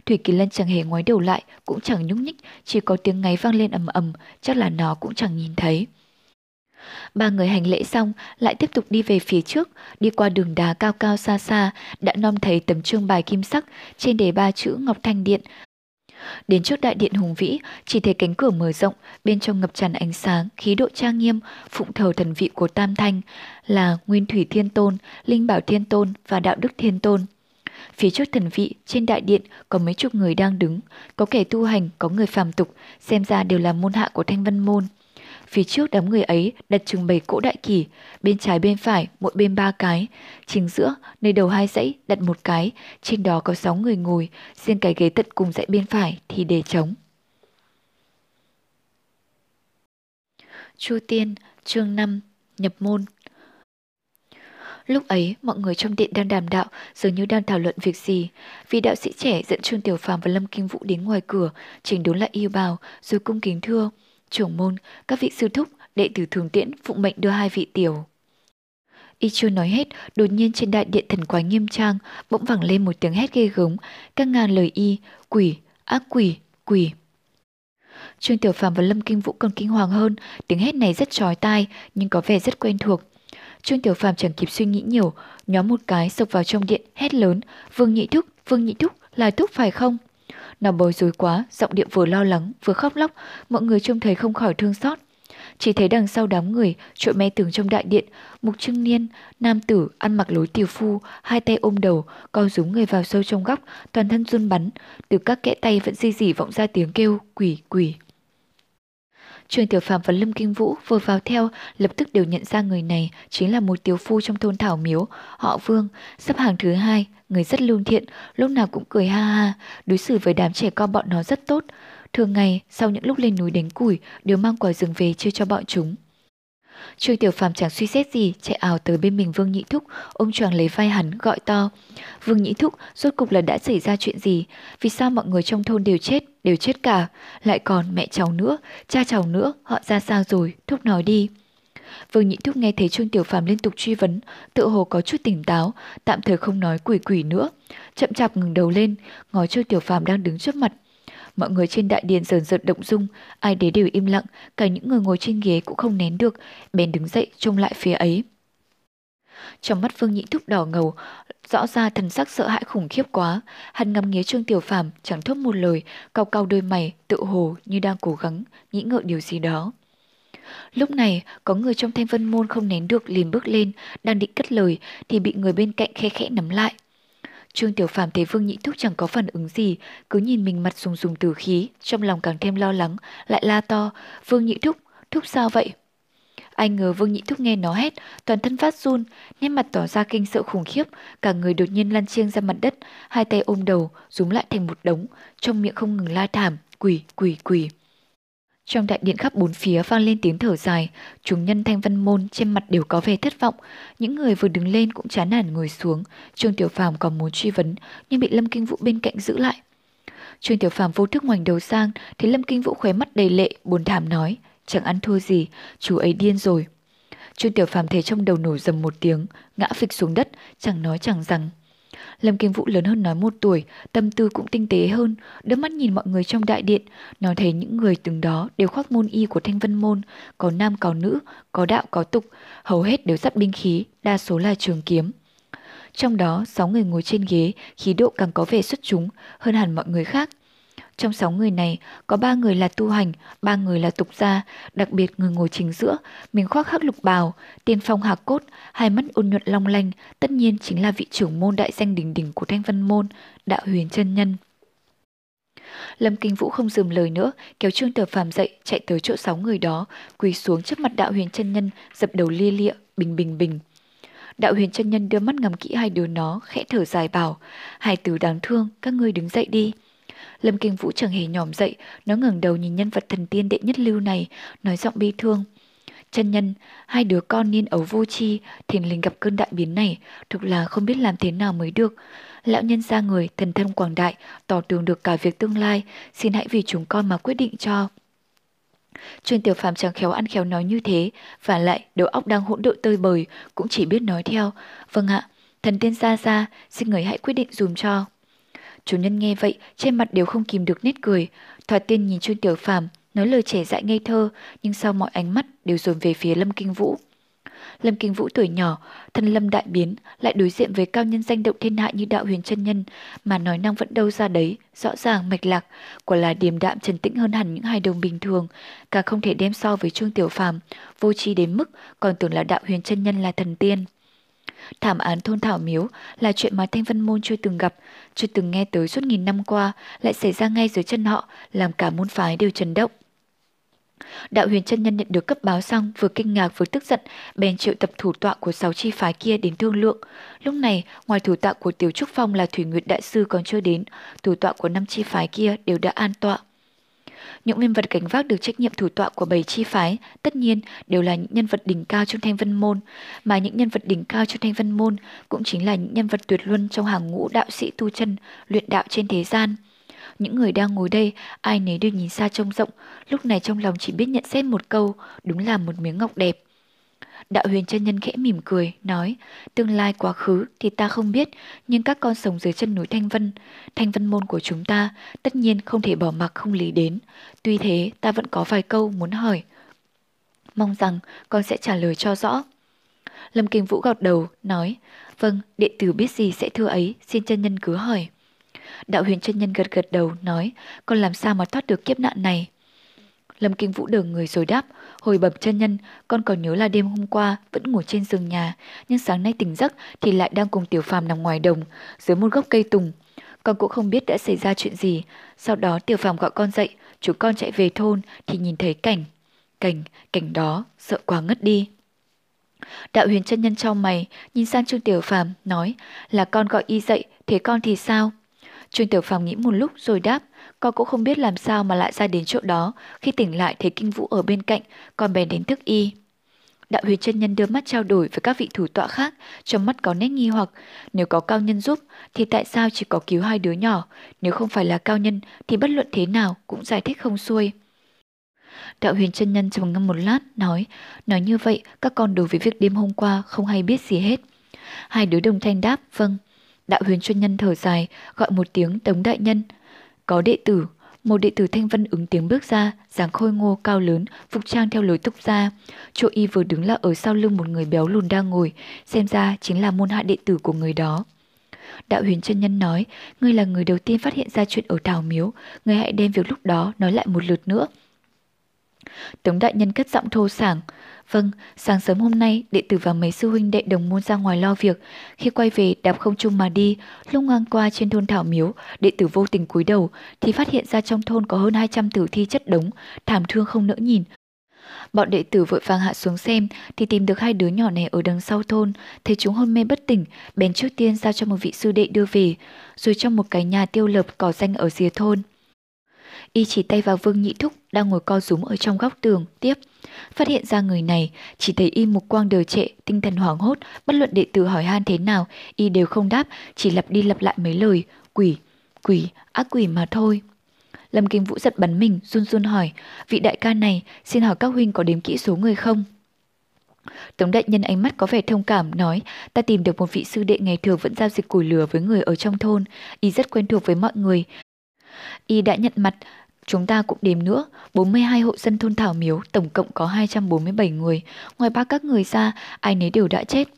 Thủy Kỳ Lân chẳng hề ngoái đầu lại, cũng chẳng nhúc nhích, chỉ có tiếng ngáy vang lên ầm ầm, chắc là nó cũng chẳng nhìn thấy. Ba người hành lễ xong lại tiếp tục đi về phía trước, đi qua đường đá cao cao xa xa, đã nom thấy tấm trương bài kim sắc, trên đề ba chữ Ngọc Thanh Điện, Đến trước đại điện hùng vĩ, chỉ thấy cánh cửa mở rộng, bên trong ngập tràn ánh sáng, khí độ trang nghiêm, phụng thờ thần vị của Tam Thanh là Nguyên Thủy Thiên Tôn, Linh Bảo Thiên Tôn và Đạo Đức Thiên Tôn. Phía trước thần vị, trên đại điện có mấy chục người đang đứng, có kẻ tu hành, có người phàm tục, xem ra đều là môn hạ của Thanh Vân Môn. Phía trước đám người ấy đặt trưng bày cỗ đại kỷ, bên trái bên phải mỗi bên ba cái. Chính giữa, nơi đầu hai dãy đặt một cái, trên đó có sáu người ngồi, riêng cái ghế tận cùng dãy bên phải thì để trống. Chu Tiên, chương 5, nhập môn. Lúc ấy, mọi người trong điện đang đàm đạo, dường như đang thảo luận việc gì. Vì đạo sĩ trẻ dẫn Trương Tiểu Phàm và Lâm Kinh Vũ đến ngoài cửa, chỉnh đốn lại yêu bào, rồi cung kính thưa trưởng môn, các vị sư thúc, đệ tử thường tiễn phụng mệnh đưa hai vị tiểu. Y chưa nói hết, đột nhiên trên đại điện thần quái nghiêm trang, bỗng vẳng lên một tiếng hét ghê gớm, các ngàn lời y, quỷ, ác quỷ, quỷ. Trương Tiểu Phàm và Lâm Kinh Vũ còn kinh hoàng hơn, tiếng hét này rất chói tai nhưng có vẻ rất quen thuộc. Trương Tiểu Phàm chẳng kịp suy nghĩ nhiều, nhóm một cái sộc vào trong điện hét lớn, "Vương Nhị Thúc, Vương Nhị Thúc, là Thúc phải không?" Nó bối rối quá, giọng điệu vừa lo lắng, vừa khóc lóc, mọi người trông thấy không khỏi thương xót. Chỉ thấy đằng sau đám người, trội me tưởng trong đại điện, mục trưng niên, nam tử, ăn mặc lối tiểu phu, hai tay ôm đầu, co rúm người vào sâu trong góc, toàn thân run bắn, từ các kẽ tay vẫn di dỉ vọng ra tiếng kêu, quỷ, quỷ. Trương Tiểu Phạm và Lâm Kinh Vũ vừa vào theo, lập tức đều nhận ra người này chính là một tiểu phu trong thôn Thảo Miếu, họ Vương, sắp hàng thứ hai, người rất lương thiện, lúc nào cũng cười ha ha, đối xử với đám trẻ con bọn nó rất tốt. Thường ngày, sau những lúc lên núi đánh củi, đều mang quả rừng về chia cho bọn chúng. Trương Tiểu Phàm chẳng suy xét gì, chạy ảo tới bên mình Vương Nhị Thúc, ôm choàng lấy vai hắn gọi to. Vương Nhị Thúc, rốt cục là đã xảy ra chuyện gì? Vì sao mọi người trong thôn đều chết, đều chết cả? Lại còn mẹ cháu nữa, cha cháu nữa, họ ra sao rồi? Thúc nói đi. Vương Nhị Thúc nghe thấy Trương Tiểu Phàm liên tục truy vấn, tự hồ có chút tỉnh táo, tạm thời không nói quỷ quỷ nữa. Chậm chạp ngừng đầu lên, ngó Trương Tiểu Phàm đang đứng trước mặt, Mọi người trên đại điện dần dần động dung, ai đấy đều im lặng, cả những người ngồi trên ghế cũng không nén được, bèn đứng dậy trông lại phía ấy. Trong mắt Vương Nhị Thúc đỏ ngầu, rõ ra thần sắc sợ hãi khủng khiếp quá, hắn ngắm nghía Trương Tiểu Phàm, chẳng thốt một lời, cau cau đôi mày, tự hồ như đang cố gắng nghĩ ngợi điều gì đó. Lúc này, có người trong thanh vân môn không nén được liền bước lên, đang định cất lời thì bị người bên cạnh khe khẽ nắm lại. Trương Tiểu Phàm thấy Vương Nhị Thúc chẳng có phản ứng gì, cứ nhìn mình mặt sùng sùng tử khí, trong lòng càng thêm lo lắng, lại la to, Vương Nhị Thúc, Thúc sao vậy? Anh ngờ Vương Nhị Thúc nghe nó hét, toàn thân phát run, nét mặt tỏ ra kinh sợ khủng khiếp, cả người đột nhiên lăn chiêng ra mặt đất, hai tay ôm đầu, rúm lại thành một đống, trong miệng không ngừng la thảm, quỷ, quỷ, quỷ. Trong đại điện khắp bốn phía vang lên tiếng thở dài, chúng nhân thanh văn môn trên mặt đều có vẻ thất vọng. Những người vừa đứng lên cũng chán nản ngồi xuống. Trương Tiểu Phàm còn muốn truy vấn, nhưng bị Lâm Kinh Vũ bên cạnh giữ lại. Trương Tiểu Phàm vô thức ngoảnh đầu sang, thấy Lâm Kinh Vũ khóe mắt đầy lệ, buồn thảm nói, chẳng ăn thua gì, chú ấy điên rồi. Trương Tiểu Phàm thấy trong đầu nổ dầm một tiếng, ngã phịch xuống đất, chẳng nói chẳng rằng. Lâm Kinh Vũ lớn hơn nói một tuổi, tâm tư cũng tinh tế hơn, đôi mắt nhìn mọi người trong đại điện, nó thấy những người từng đó đều khoác môn y của thanh vân môn, có nam có nữ, có đạo có tục, hầu hết đều dắt binh khí, đa số là trường kiếm. Trong đó, sáu người ngồi trên ghế, khí độ càng có vẻ xuất chúng hơn hẳn mọi người khác. Trong sáu người này, có ba người là tu hành, ba người là tục gia, đặc biệt người ngồi chính giữa, mình khoác hắc lục bào, tiên phong hạc cốt, hai mắt ôn nhuận long lanh, tất nhiên chính là vị trưởng môn đại danh đỉnh đỉnh của Thanh văn Môn, Đạo Huyền chân Nhân. Lâm Kinh Vũ không dừng lời nữa, kéo Trương Tử Phàm dậy, chạy tới chỗ sáu người đó, quỳ xuống trước mặt Đạo Huyền chân Nhân, dập đầu lia lịa, bình bình bình. Đạo huyền chân nhân đưa mắt ngắm kỹ hai đứa nó, khẽ thở dài bảo, hai từ đáng thương, các ngươi đứng dậy đi. Lâm Kinh Vũ chẳng hề nhòm dậy, nó ngẩng đầu nhìn nhân vật thần tiên đệ nhất lưu này, nói giọng bi thương. Chân nhân, hai đứa con niên ấu vô chi, thiền linh gặp cơn đại biến này, thực là không biết làm thế nào mới được. Lão nhân ra người, thần thân quảng đại, tỏ tường được cả việc tương lai, xin hãy vì chúng con mà quyết định cho. Chuyên tiểu phàm chẳng khéo ăn khéo nói như thế, và lại đầu óc đang hỗn độn tơi bời, cũng chỉ biết nói theo. Vâng ạ, thần tiên ra ra, xin người hãy quyết định dùm cho. Chủ nhân nghe vậy, trên mặt đều không kìm được nét cười. Thoạt tiên nhìn chuyên tiểu phàm, nói lời trẻ dại ngây thơ, nhưng sau mọi ánh mắt đều dồn về phía Lâm Kinh Vũ. Lâm Kinh Vũ tuổi nhỏ, thân lâm đại biến, lại đối diện với cao nhân danh động thiên hạ như đạo huyền chân nhân, mà nói năng vẫn đâu ra đấy, rõ ràng mạch lạc, quả là điềm đạm trần tĩnh hơn hẳn những hài đồng bình thường, cả không thể đem so với Trương Tiểu Phàm, vô tri đến mức còn tưởng là đạo huyền chân nhân là thần tiên. Thảm án thôn thảo miếu là chuyện mà Thanh Vân Môn chưa từng gặp, chưa từng nghe tới suốt nghìn năm qua, lại xảy ra ngay dưới chân họ, làm cả môn phái đều chấn động. Đạo huyền chân nhân nhận được cấp báo xong vừa kinh ngạc vừa tức giận, bèn triệu tập thủ tọa của sáu chi phái kia đến thương lượng. Lúc này, ngoài thủ tọa của Tiểu Trúc Phong là Thủy Nguyệt Đại Sư còn chưa đến, thủ tọa của năm chi phái kia đều đã an tọa. Những nhân vật gánh vác được trách nhiệm thủ tọa của bảy chi phái, tất nhiên đều là những nhân vật đỉnh cao trong thanh vân môn, mà những nhân vật đỉnh cao trong thanh vân môn cũng chính là những nhân vật tuyệt luân trong hàng ngũ đạo sĩ tu chân, luyện đạo trên thế gian. Những người đang ngồi đây, ai nấy đều nhìn xa trông rộng, lúc này trong lòng chỉ biết nhận xét một câu, đúng là một miếng ngọc đẹp. Đạo huyền chân nhân khẽ mỉm cười, nói, tương lai quá khứ thì ta không biết, nhưng các con sống dưới chân núi Thanh Vân, Thanh Vân môn của chúng ta, tất nhiên không thể bỏ mặc không lý đến. Tuy thế, ta vẫn có vài câu muốn hỏi. Mong rằng con sẽ trả lời cho rõ. Lâm Kinh Vũ gọt đầu, nói, vâng, đệ tử biết gì sẽ thưa ấy, xin chân nhân cứ hỏi. Đạo huyền chân nhân gật gật đầu nói, con làm sao mà thoát được kiếp nạn này? Lâm Kinh Vũ đờ người rồi đáp, hồi bẩm chân nhân, con còn nhớ là đêm hôm qua vẫn ngủ trên giường nhà, nhưng sáng nay tỉnh giấc thì lại đang cùng tiểu phàm nằm ngoài đồng, dưới một gốc cây tùng. Con cũng không biết đã xảy ra chuyện gì. Sau đó tiểu phàm gọi con dậy, chú con chạy về thôn thì nhìn thấy cảnh. Cảnh, cảnh đó, sợ quá ngất đi. Đạo huyền chân nhân trong mày, nhìn sang Trương Tiểu Phàm nói là con gọi y dậy, thế con thì sao? Trương Tiểu Phàm nghĩ một lúc rồi đáp, con cũng không biết làm sao mà lại ra đến chỗ đó, khi tỉnh lại thấy kinh vũ ở bên cạnh, còn bèn đến thức y. Đạo huyền chân nhân đưa mắt trao đổi với các vị thủ tọa khác, trong mắt có nét nghi hoặc, nếu có cao nhân giúp thì tại sao chỉ có cứu hai đứa nhỏ, nếu không phải là cao nhân thì bất luận thế nào cũng giải thích không xuôi. Đạo huyền chân nhân trầm ngâm một lát, nói, nói như vậy các con đối với việc đêm hôm qua không hay biết gì hết. Hai đứa đồng thanh đáp, vâng. Đạo huyền chân nhân thở dài, gọi một tiếng tống đại nhân. Có đệ tử, một đệ tử thanh vân ứng tiếng bước ra, dáng khôi ngô cao lớn, phục trang theo lối túc gia. Chỗ y vừa đứng là ở sau lưng một người béo lùn đang ngồi, xem ra chính là môn hạ đệ tử của người đó. Đạo huyền chân nhân nói, ngươi là người đầu tiên phát hiện ra chuyện ở Tào Miếu, ngươi hãy đem việc lúc đó nói lại một lượt nữa. Tống đại nhân cất giọng thô sảng, Vâng, sáng sớm hôm nay, đệ tử và mấy sư huynh đệ đồng môn ra ngoài lo việc. Khi quay về, đạp không chung mà đi, lúc ngang qua trên thôn Thảo Miếu, đệ tử vô tình cúi đầu, thì phát hiện ra trong thôn có hơn 200 tử thi chất đống, thảm thương không nỡ nhìn. Bọn đệ tử vội vàng hạ xuống xem thì tìm được hai đứa nhỏ này ở đằng sau thôn, thấy chúng hôn mê bất tỉnh, bèn trước tiên giao cho một vị sư đệ đưa về, rồi trong một cái nhà tiêu lập cỏ danh ở rìa thôn. Y chỉ tay vào Vương Nhị Thúc đang ngồi co rúm ở trong góc tường, tiếp. Phát hiện ra người này, chỉ thấy y mục quang đờ trệ, tinh thần hoảng hốt, bất luận đệ tử hỏi han thế nào, y đều không đáp, chỉ lặp đi lặp lại mấy lời, quỷ, quỷ, ác quỷ mà thôi. Lâm Kinh Vũ giật bắn mình, run run hỏi, vị đại ca này, xin hỏi các huynh có đếm kỹ số người không? Tống đại nhân ánh mắt có vẻ thông cảm nói, ta tìm được một vị sư đệ ngày thường vẫn giao dịch củi lửa với người ở trong thôn, y rất quen thuộc với mọi người. Y đã nhận mặt, Chúng ta cũng đếm nữa, 42 hộ dân thôn Thảo Miếu tổng cộng có 247 người, ngoài ba các người ra, ai nấy đều đã chết.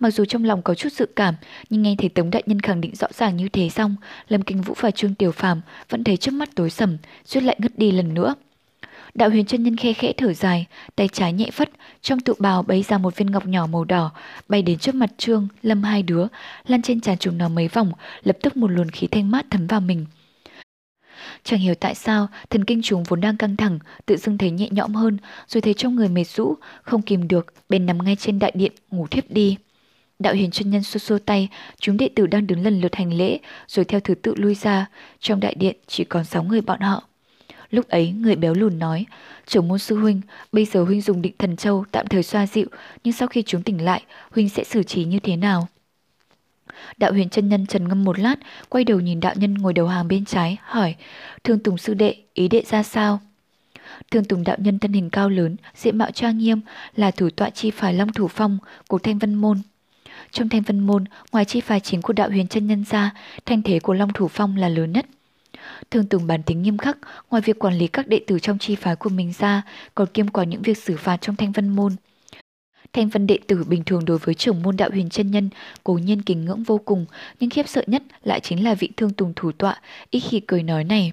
Mặc dù trong lòng có chút dự cảm, nhưng nghe thấy Tống Đại Nhân khẳng định rõ ràng như thế xong, Lâm Kinh Vũ và Trương Tiểu Phàm vẫn thấy trước mắt tối sầm, suýt lại ngất đi lần nữa. Đạo huyền chân nhân khe khẽ thở dài, tay trái nhẹ phất, trong tụ bào bấy ra một viên ngọc nhỏ màu đỏ, bay đến trước mặt Trương, Lâm hai đứa, lăn trên trán chúng nó mấy vòng, lập tức một luồng khí thanh mát thấm vào mình. Chẳng hiểu tại sao, thần kinh chúng vốn đang căng thẳng, tự dưng thấy nhẹ nhõm hơn, rồi thấy trong người mệt rũ, không kìm được, bên nằm ngay trên đại điện, ngủ thiếp đi. Đạo hiền chân nhân xô xô tay, chúng đệ tử đang đứng lần lượt hành lễ, rồi theo thứ tự lui ra. Trong đại điện chỉ còn 6 người bọn họ. Lúc ấy người béo lùn nói, trưởng môn sư huynh, bây giờ huynh dùng định thần châu tạm thời xoa dịu, nhưng sau khi chúng tỉnh lại, huynh sẽ xử trí như thế nào? Đạo huyền chân nhân trần ngâm một lát, quay đầu nhìn đạo nhân ngồi đầu hàng bên trái, hỏi, thương tùng sư đệ, ý đệ ra sao? Thương Tùng đạo nhân thân hình cao lớn, diện mạo trang nghiêm, là thủ tọa chi phái Long Thủ Phong của Thanh Vân Môn. Trong Thanh Vân Môn, ngoài chi phái chính của đạo huyền chân nhân ra, thanh thế của Long Thủ Phong là lớn nhất. Thương Tùng bản tính nghiêm khắc, ngoài việc quản lý các đệ tử trong chi phái của mình ra, còn kiêm quản những việc xử phạt trong Thanh Vân Môn. Thanh Vân đệ tử bình thường đối với trưởng môn đạo huyền chân nhân, cố nhiên kính ngưỡng vô cùng, nhưng khiếp sợ nhất lại chính là vị Thương Tùng thủ tọa, ít khi cười nói này.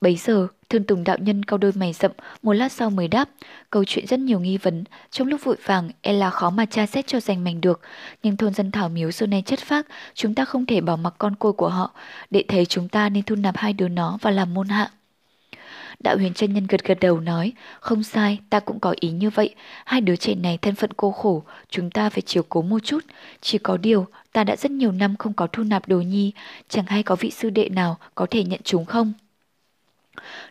Bấy giờ, Thương Tùng đạo nhân cau đôi mày rậm, một lát sau mới đáp, câu chuyện rất nhiều nghi vấn, trong lúc vội vàng e là khó mà tra xét cho rành mảnh được, nhưng thôn dân thảo miếu xưa nay chất phác, chúng ta không thể bỏ mặc con côi của họ, để thấy chúng ta nên thu nạp hai đứa nó và làm môn hạ. Đạo huyền chân nhân gật gật đầu nói, không sai, ta cũng có ý như vậy, hai đứa trẻ này thân phận cô khổ, chúng ta phải chiều cố một chút, chỉ có điều, ta đã rất nhiều năm không có thu nạp đồ nhi, chẳng hay có vị sư đệ nào có thể nhận chúng không?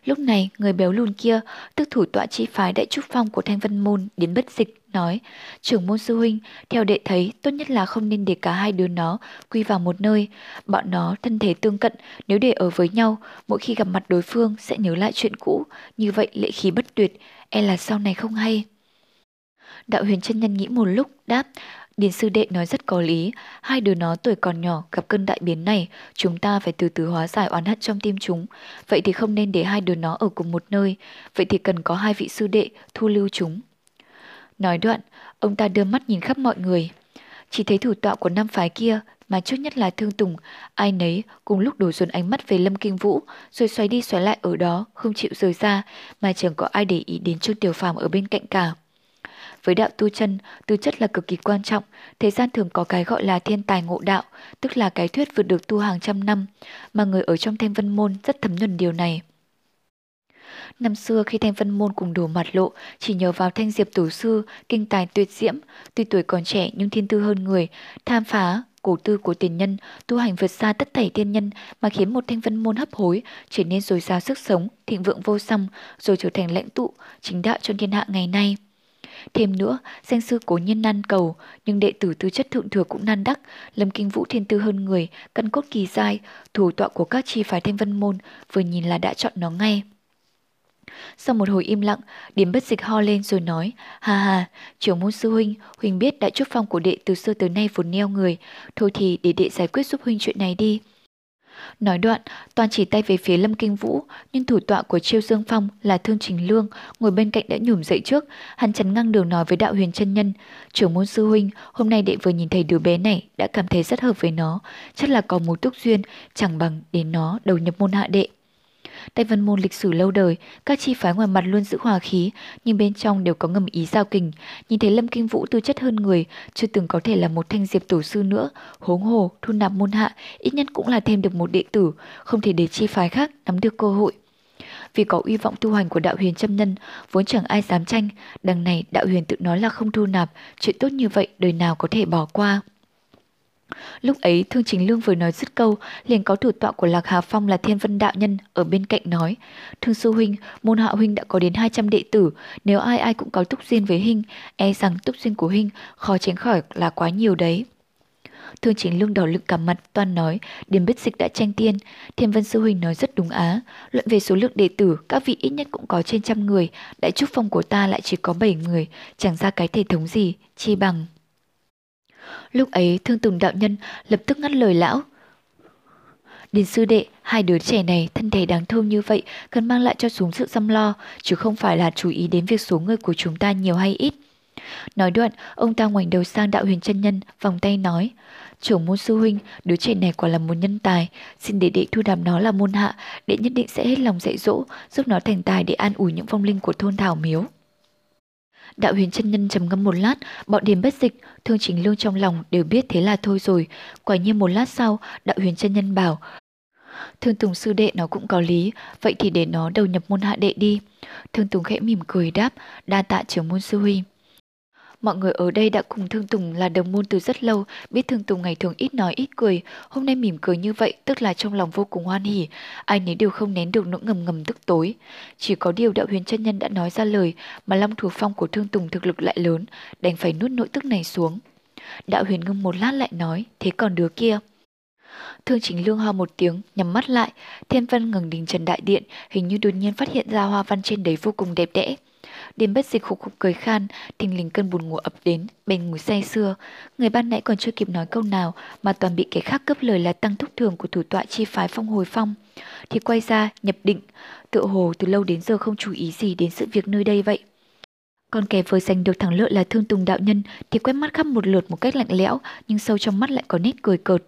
Lúc này, người béo lùn kia, tức thủ tọa chi phái đại trúc phong của Thanh Vân Môn đến bất dịch, nói, trưởng môn sư huynh, theo đệ thấy, tốt nhất là không nên để cả hai đứa nó quy vào một nơi. Bọn nó thân thể tương cận, nếu để ở với nhau, mỗi khi gặp mặt đối phương sẽ nhớ lại chuyện cũ, như vậy lệ khí bất tuyệt, e là sau này không hay. Đạo huyền chân nhân nghĩ một lúc, đáp, Điền sư đệ nói rất có lý, hai đứa nó tuổi còn nhỏ gặp cơn đại biến này, chúng ta phải từ từ hóa giải oán hận trong tim chúng. Vậy thì không nên để hai đứa nó ở cùng một nơi, vậy thì cần có hai vị sư đệ thu lưu chúng. Nói đoạn, ông ta đưa mắt nhìn khắp mọi người. Chỉ thấy thủ tọa của năm phái kia, mà trước nhất là Thương Tùng, ai nấy cùng lúc đổ dồn ánh mắt về Lâm Kinh Vũ, rồi xoay đi xoay lại ở đó, không chịu rời ra, mà chẳng có ai để ý đến Trương Tiểu Phàm ở bên cạnh cả. Với đạo tu chân, tư chất là cực kỳ quan trọng, thế gian thường có cái gọi là thiên tài ngộ đạo, tức là cái thuyết vượt được tu hàng trăm năm, mà người ở trong thanh vân môn rất thấm nhuần điều này. Năm xưa khi Thanh Vân Môn cùng đổ mặt lộ, chỉ nhờ vào Thanh Diệp Tổ Sư, kinh tài tuyệt diễm, tuy tuổi còn trẻ nhưng thiên tư hơn người, tham phá, cổ tư của tiền nhân, tu hành vượt xa tất thảy tiên nhân mà khiến một thanh vân môn hấp hối, trở nên dồi dào sức sống, thịnh vượng vô song, rồi trở thành lãnh tụ, chính đạo cho thiên hạ ngày nay. Thêm nữa, danh sư cố nhiên nan cầu, nhưng đệ tử tư chất thượng thừa cũng nan đắc, Lâm Kinh Vũ thiên tư hơn người, căn cốt kỳ dai, thủ tọa của các chi phái thanh vân môn, vừa nhìn là đã chọn nó ngay. Sau một hồi im lặng, điểm bất dịch ho lên rồi nói, hà hà, trưởng môn sư huynh, huynh biết đại trúc phong của đệ từ xưa tới nay vốn neo người, thôi thì để đệ giải quyết giúp huynh chuyện này đi. Nói đoạn, toàn chỉ tay về phía Lâm Kinh Vũ, nhưng thủ tọa của Chiêu Dương Phong là Thương Trình Lương, ngồi bên cạnh đã nhủm dậy trước, hắn chắn ngang đường nói với đạo huyền chân nhân, trưởng môn sư huynh, hôm nay đệ vừa nhìn thấy đứa bé này đã cảm thấy rất hợp với nó, chắc là có mối túc duyên, chẳng bằng đến nó đầu nhập môn hạ đệ. Tây văn Môn lịch sử lâu đời, các chi phái ngoài mặt luôn giữ hòa khí, nhưng bên trong đều có ngầm ý giao kình. Nhìn thấy Lâm Kinh Vũ tư chất hơn người, chưa từng có thể là một thanh diệp tổ sư nữa, huống hồ, thu nạp môn hạ, ít nhất cũng là thêm được một đệ tử, không thể để chi phái khác nắm được cơ hội. Vì có uy vọng tu hành của đạo huyền châm nhân, vốn chẳng ai dám tranh, đằng này đạo huyền tự nói là không thu nạp, chuyện tốt như vậy đời nào có thể bỏ qua. Lúc ấy Thương Chính Lương vừa nói dứt câu, liền có thủ tọa của Lạc Hà Phong là Thiên Vân Đạo Nhân ở bên cạnh nói, Thương Sư Huynh, môn hạ Huynh đã có đến 200 đệ tử, nếu ai ai cũng có túc duyên với Huynh, e rằng túc duyên của Huynh khó tránh khỏi là quá nhiều đấy. Thương Chính Lương đỏ lực cả mặt toàn nói, điểm Bích Dịch đã tranh tiên, Thiên Vân Sư Huynh nói rất đúng á, luận về số lượng đệ tử, các vị ít nhất cũng có trên trăm người, đại trúc phong của ta lại chỉ có bảy người, chẳng ra cái thể thống gì, chi bằng. Lúc ấy thương tùng đạo nhân lập tức ngắt lời lão. Điền sư đệ, hai đứa trẻ này thân thể đáng thương như vậy cần mang lại cho chúng sự chăm lo, chứ không phải là chú ý đến việc số người của chúng ta nhiều hay ít. Nói đoạn, ông ta ngoảnh đầu sang đạo huyền chân nhân, vòng tay nói. Trưởng môn sư huynh, đứa trẻ này quả là một nhân tài, xin để đệ thu đàm nó là môn hạ, đệ nhất định sẽ hết lòng dạy dỗ, giúp nó thành tài để an ủi những vong linh của thôn Thảo Miếu. Đạo huyền chân nhân trầm ngâm một lát, bọn điểm bất dịch, thương chính lương trong lòng đều biết thế là thôi rồi. Quả nhiên một lát sau, đạo huyền chân nhân bảo, Thương Tùng sư đệ nó cũng có lý, vậy thì để nó đầu nhập môn hạ đệ đi. Thương Tùng khẽ mỉm cười đáp, đa tạ trưởng môn sư huynh. Mọi người ở đây đã cùng Thương Tùng là đồng môn từ rất lâu, biết Thương Tùng ngày thường ít nói ít cười, hôm nay mỉm cười như vậy tức là trong lòng vô cùng hoan hỉ, ai nấy đều không nén được nỗi ngầm ngầm tức tối. Chỉ có điều đạo huyền chân nhân đã nói ra lời mà Long Thủ Phong của Thương Tùng thực lực lại lớn, đành phải nuốt nỗi tức này xuống. Đạo huyền ngưng một lát lại nói, thế còn đứa kia? Thương chính lương ho một tiếng, nhắm mắt lại, thiên vân ngừng đình trần đại điện, hình như đột nhiên phát hiện ra hoa văn trên đấy vô cùng đẹp đẽ. Đêm bất dịch khục khục cười khan, thình lình cơn buồn ngủ ập đến, bèn ngủ say sưa. Người ban nãy còn chưa kịp nói câu nào mà toàn bị kẻ khác cướp lời là tăng thúc thường của thủ tọa chi phái phong hồi phong. Thì quay ra, nhập định, tựa hồ từ lâu đến giờ không chú ý gì đến sự việc nơi đây vậy. Còn kẻ vừa giành được thắng lợi là thương tùng đạo nhân thì quét mắt khắp một lượt một cách lạnh lẽo nhưng sâu trong mắt lại có nét cười cợt.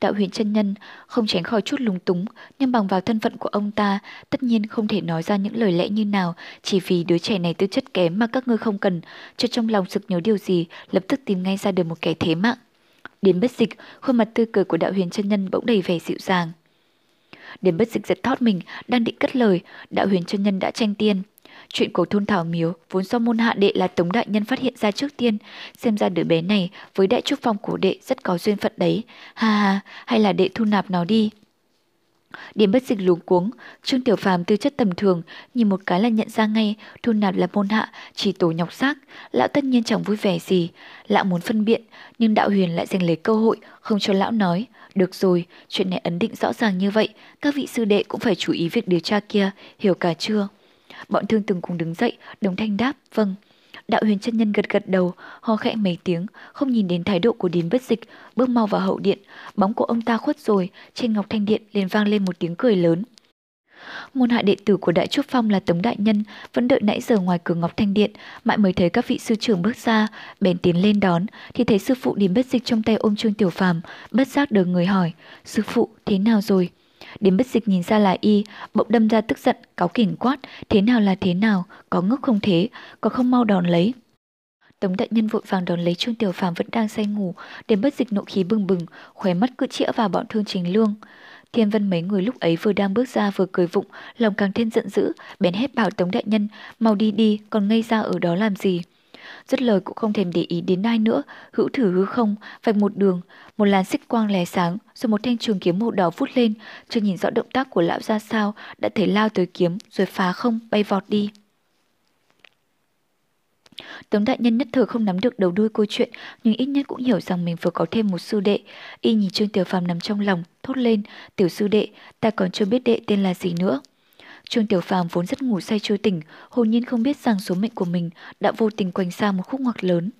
Đạo huyền chân nhân không tránh khỏi chút lúng túng, nhưng bằng vào thân phận của ông ta, tất nhiên không thể nói ra những lời lẽ như nào, chỉ vì đứa trẻ này tư chất kém mà các ngươi không cần, cho trong lòng sực nhớ điều gì, lập tức tìm ngay ra được một kẻ thế mạng. Đến bất dịch, khuôn mặt tươi cười của đạo huyền chân nhân bỗng đầy vẻ dịu dàng. Đến bất dịch giật thót mình, đang định cất lời, đạo huyền chân nhân đã tranh tiên. Chuyện của thôn Thảo Miếu vốn do môn hạ đệ là Tống Đại Nhân phát hiện ra trước tiên, xem ra đứa bé này với đại trúc phong của đệ rất có duyên phận đấy. Ha ha, hay là đệ thu nạp nó đi. Điểm bất dịch luống cuống, Trương Tiểu Phàm tư chất tầm thường, nhìn một cái là nhận ra ngay, thu nạp là môn hạ, chỉ tổ nhọc xác, lão tất nhiên chẳng vui vẻ gì, lão muốn phân biện, nhưng đạo huyền lại giành lấy cơ hội, không cho lão nói, được rồi, chuyện này ấn định rõ ràng như vậy, các vị sư đệ cũng phải chú ý việc điều tra kia, hiểu cả chưa? Bọn thương từng cùng đứng dậy, đồng thanh đáp, vâng. Đạo huyền chân nhân gật gật đầu, ho khẽ mấy tiếng, không nhìn đến thái độ của điền bất dịch, bước mau vào hậu điện. Bóng của ông ta khuất rồi, trên ngọc thanh điện liền vang lên một tiếng cười lớn. Môn hạ đệ tử của Đại Trúc Phong là Tống Đại Nhân, vẫn đợi nãy giờ ngoài cửa Ngọc Thanh Điện, mãi mới thấy các vị sư trưởng bước ra, bèn tiến lên đón, thì thấy sư phụ điền bất dịch trong tay ôm Trương Tiểu Phàm, bất giác đờ người hỏi, sư phụ, thế nào rồi? Đến bất dịch nhìn ra là y, bỗng đâm ra tức giận, cáo kỉnh quát, thế nào là thế nào, có ngốc không thế, có không mau đòn lấy. Tống đại nhân vội vàng đón lấy Trương Tiểu Phàm vẫn đang say ngủ, đến bất dịch nộ khí bừng bừng, khóe mắt cứ chĩa vào bọn thương trình lương. Thiên vân mấy người lúc ấy vừa đang bước ra vừa cười vụng, lòng càng thêm giận dữ, bèn hét bảo Tống đại nhân, mau đi đi, còn ngây ra ở đó làm gì. Dứt lời cũng không thèm để ý đến ai nữa, hữu thử hư không, vạch một đường, một làn xích quang lè sáng, rồi một thanh trường kiếm màu đỏ vút lên, chưa nhìn rõ động tác của lão ra sao, đã thấy lao tới kiếm, rồi phá không, bay vọt đi. Tống đại nhân nhất thời không nắm được đầu đuôi câu chuyện, nhưng ít nhất cũng hiểu rằng mình vừa có thêm một sư đệ. Y nhìn Trương Tiểu Phàm nằm trong lòng, thốt lên, tiểu sư đệ, ta còn chưa biết đệ tên là gì nữa. Trương Tiểu Phàm vốn rất ngủ say chưa tỉnh, hồn nhiên không biết rằng số mệnh của mình đã vô tình quanh xa một khúc ngoặc lớn.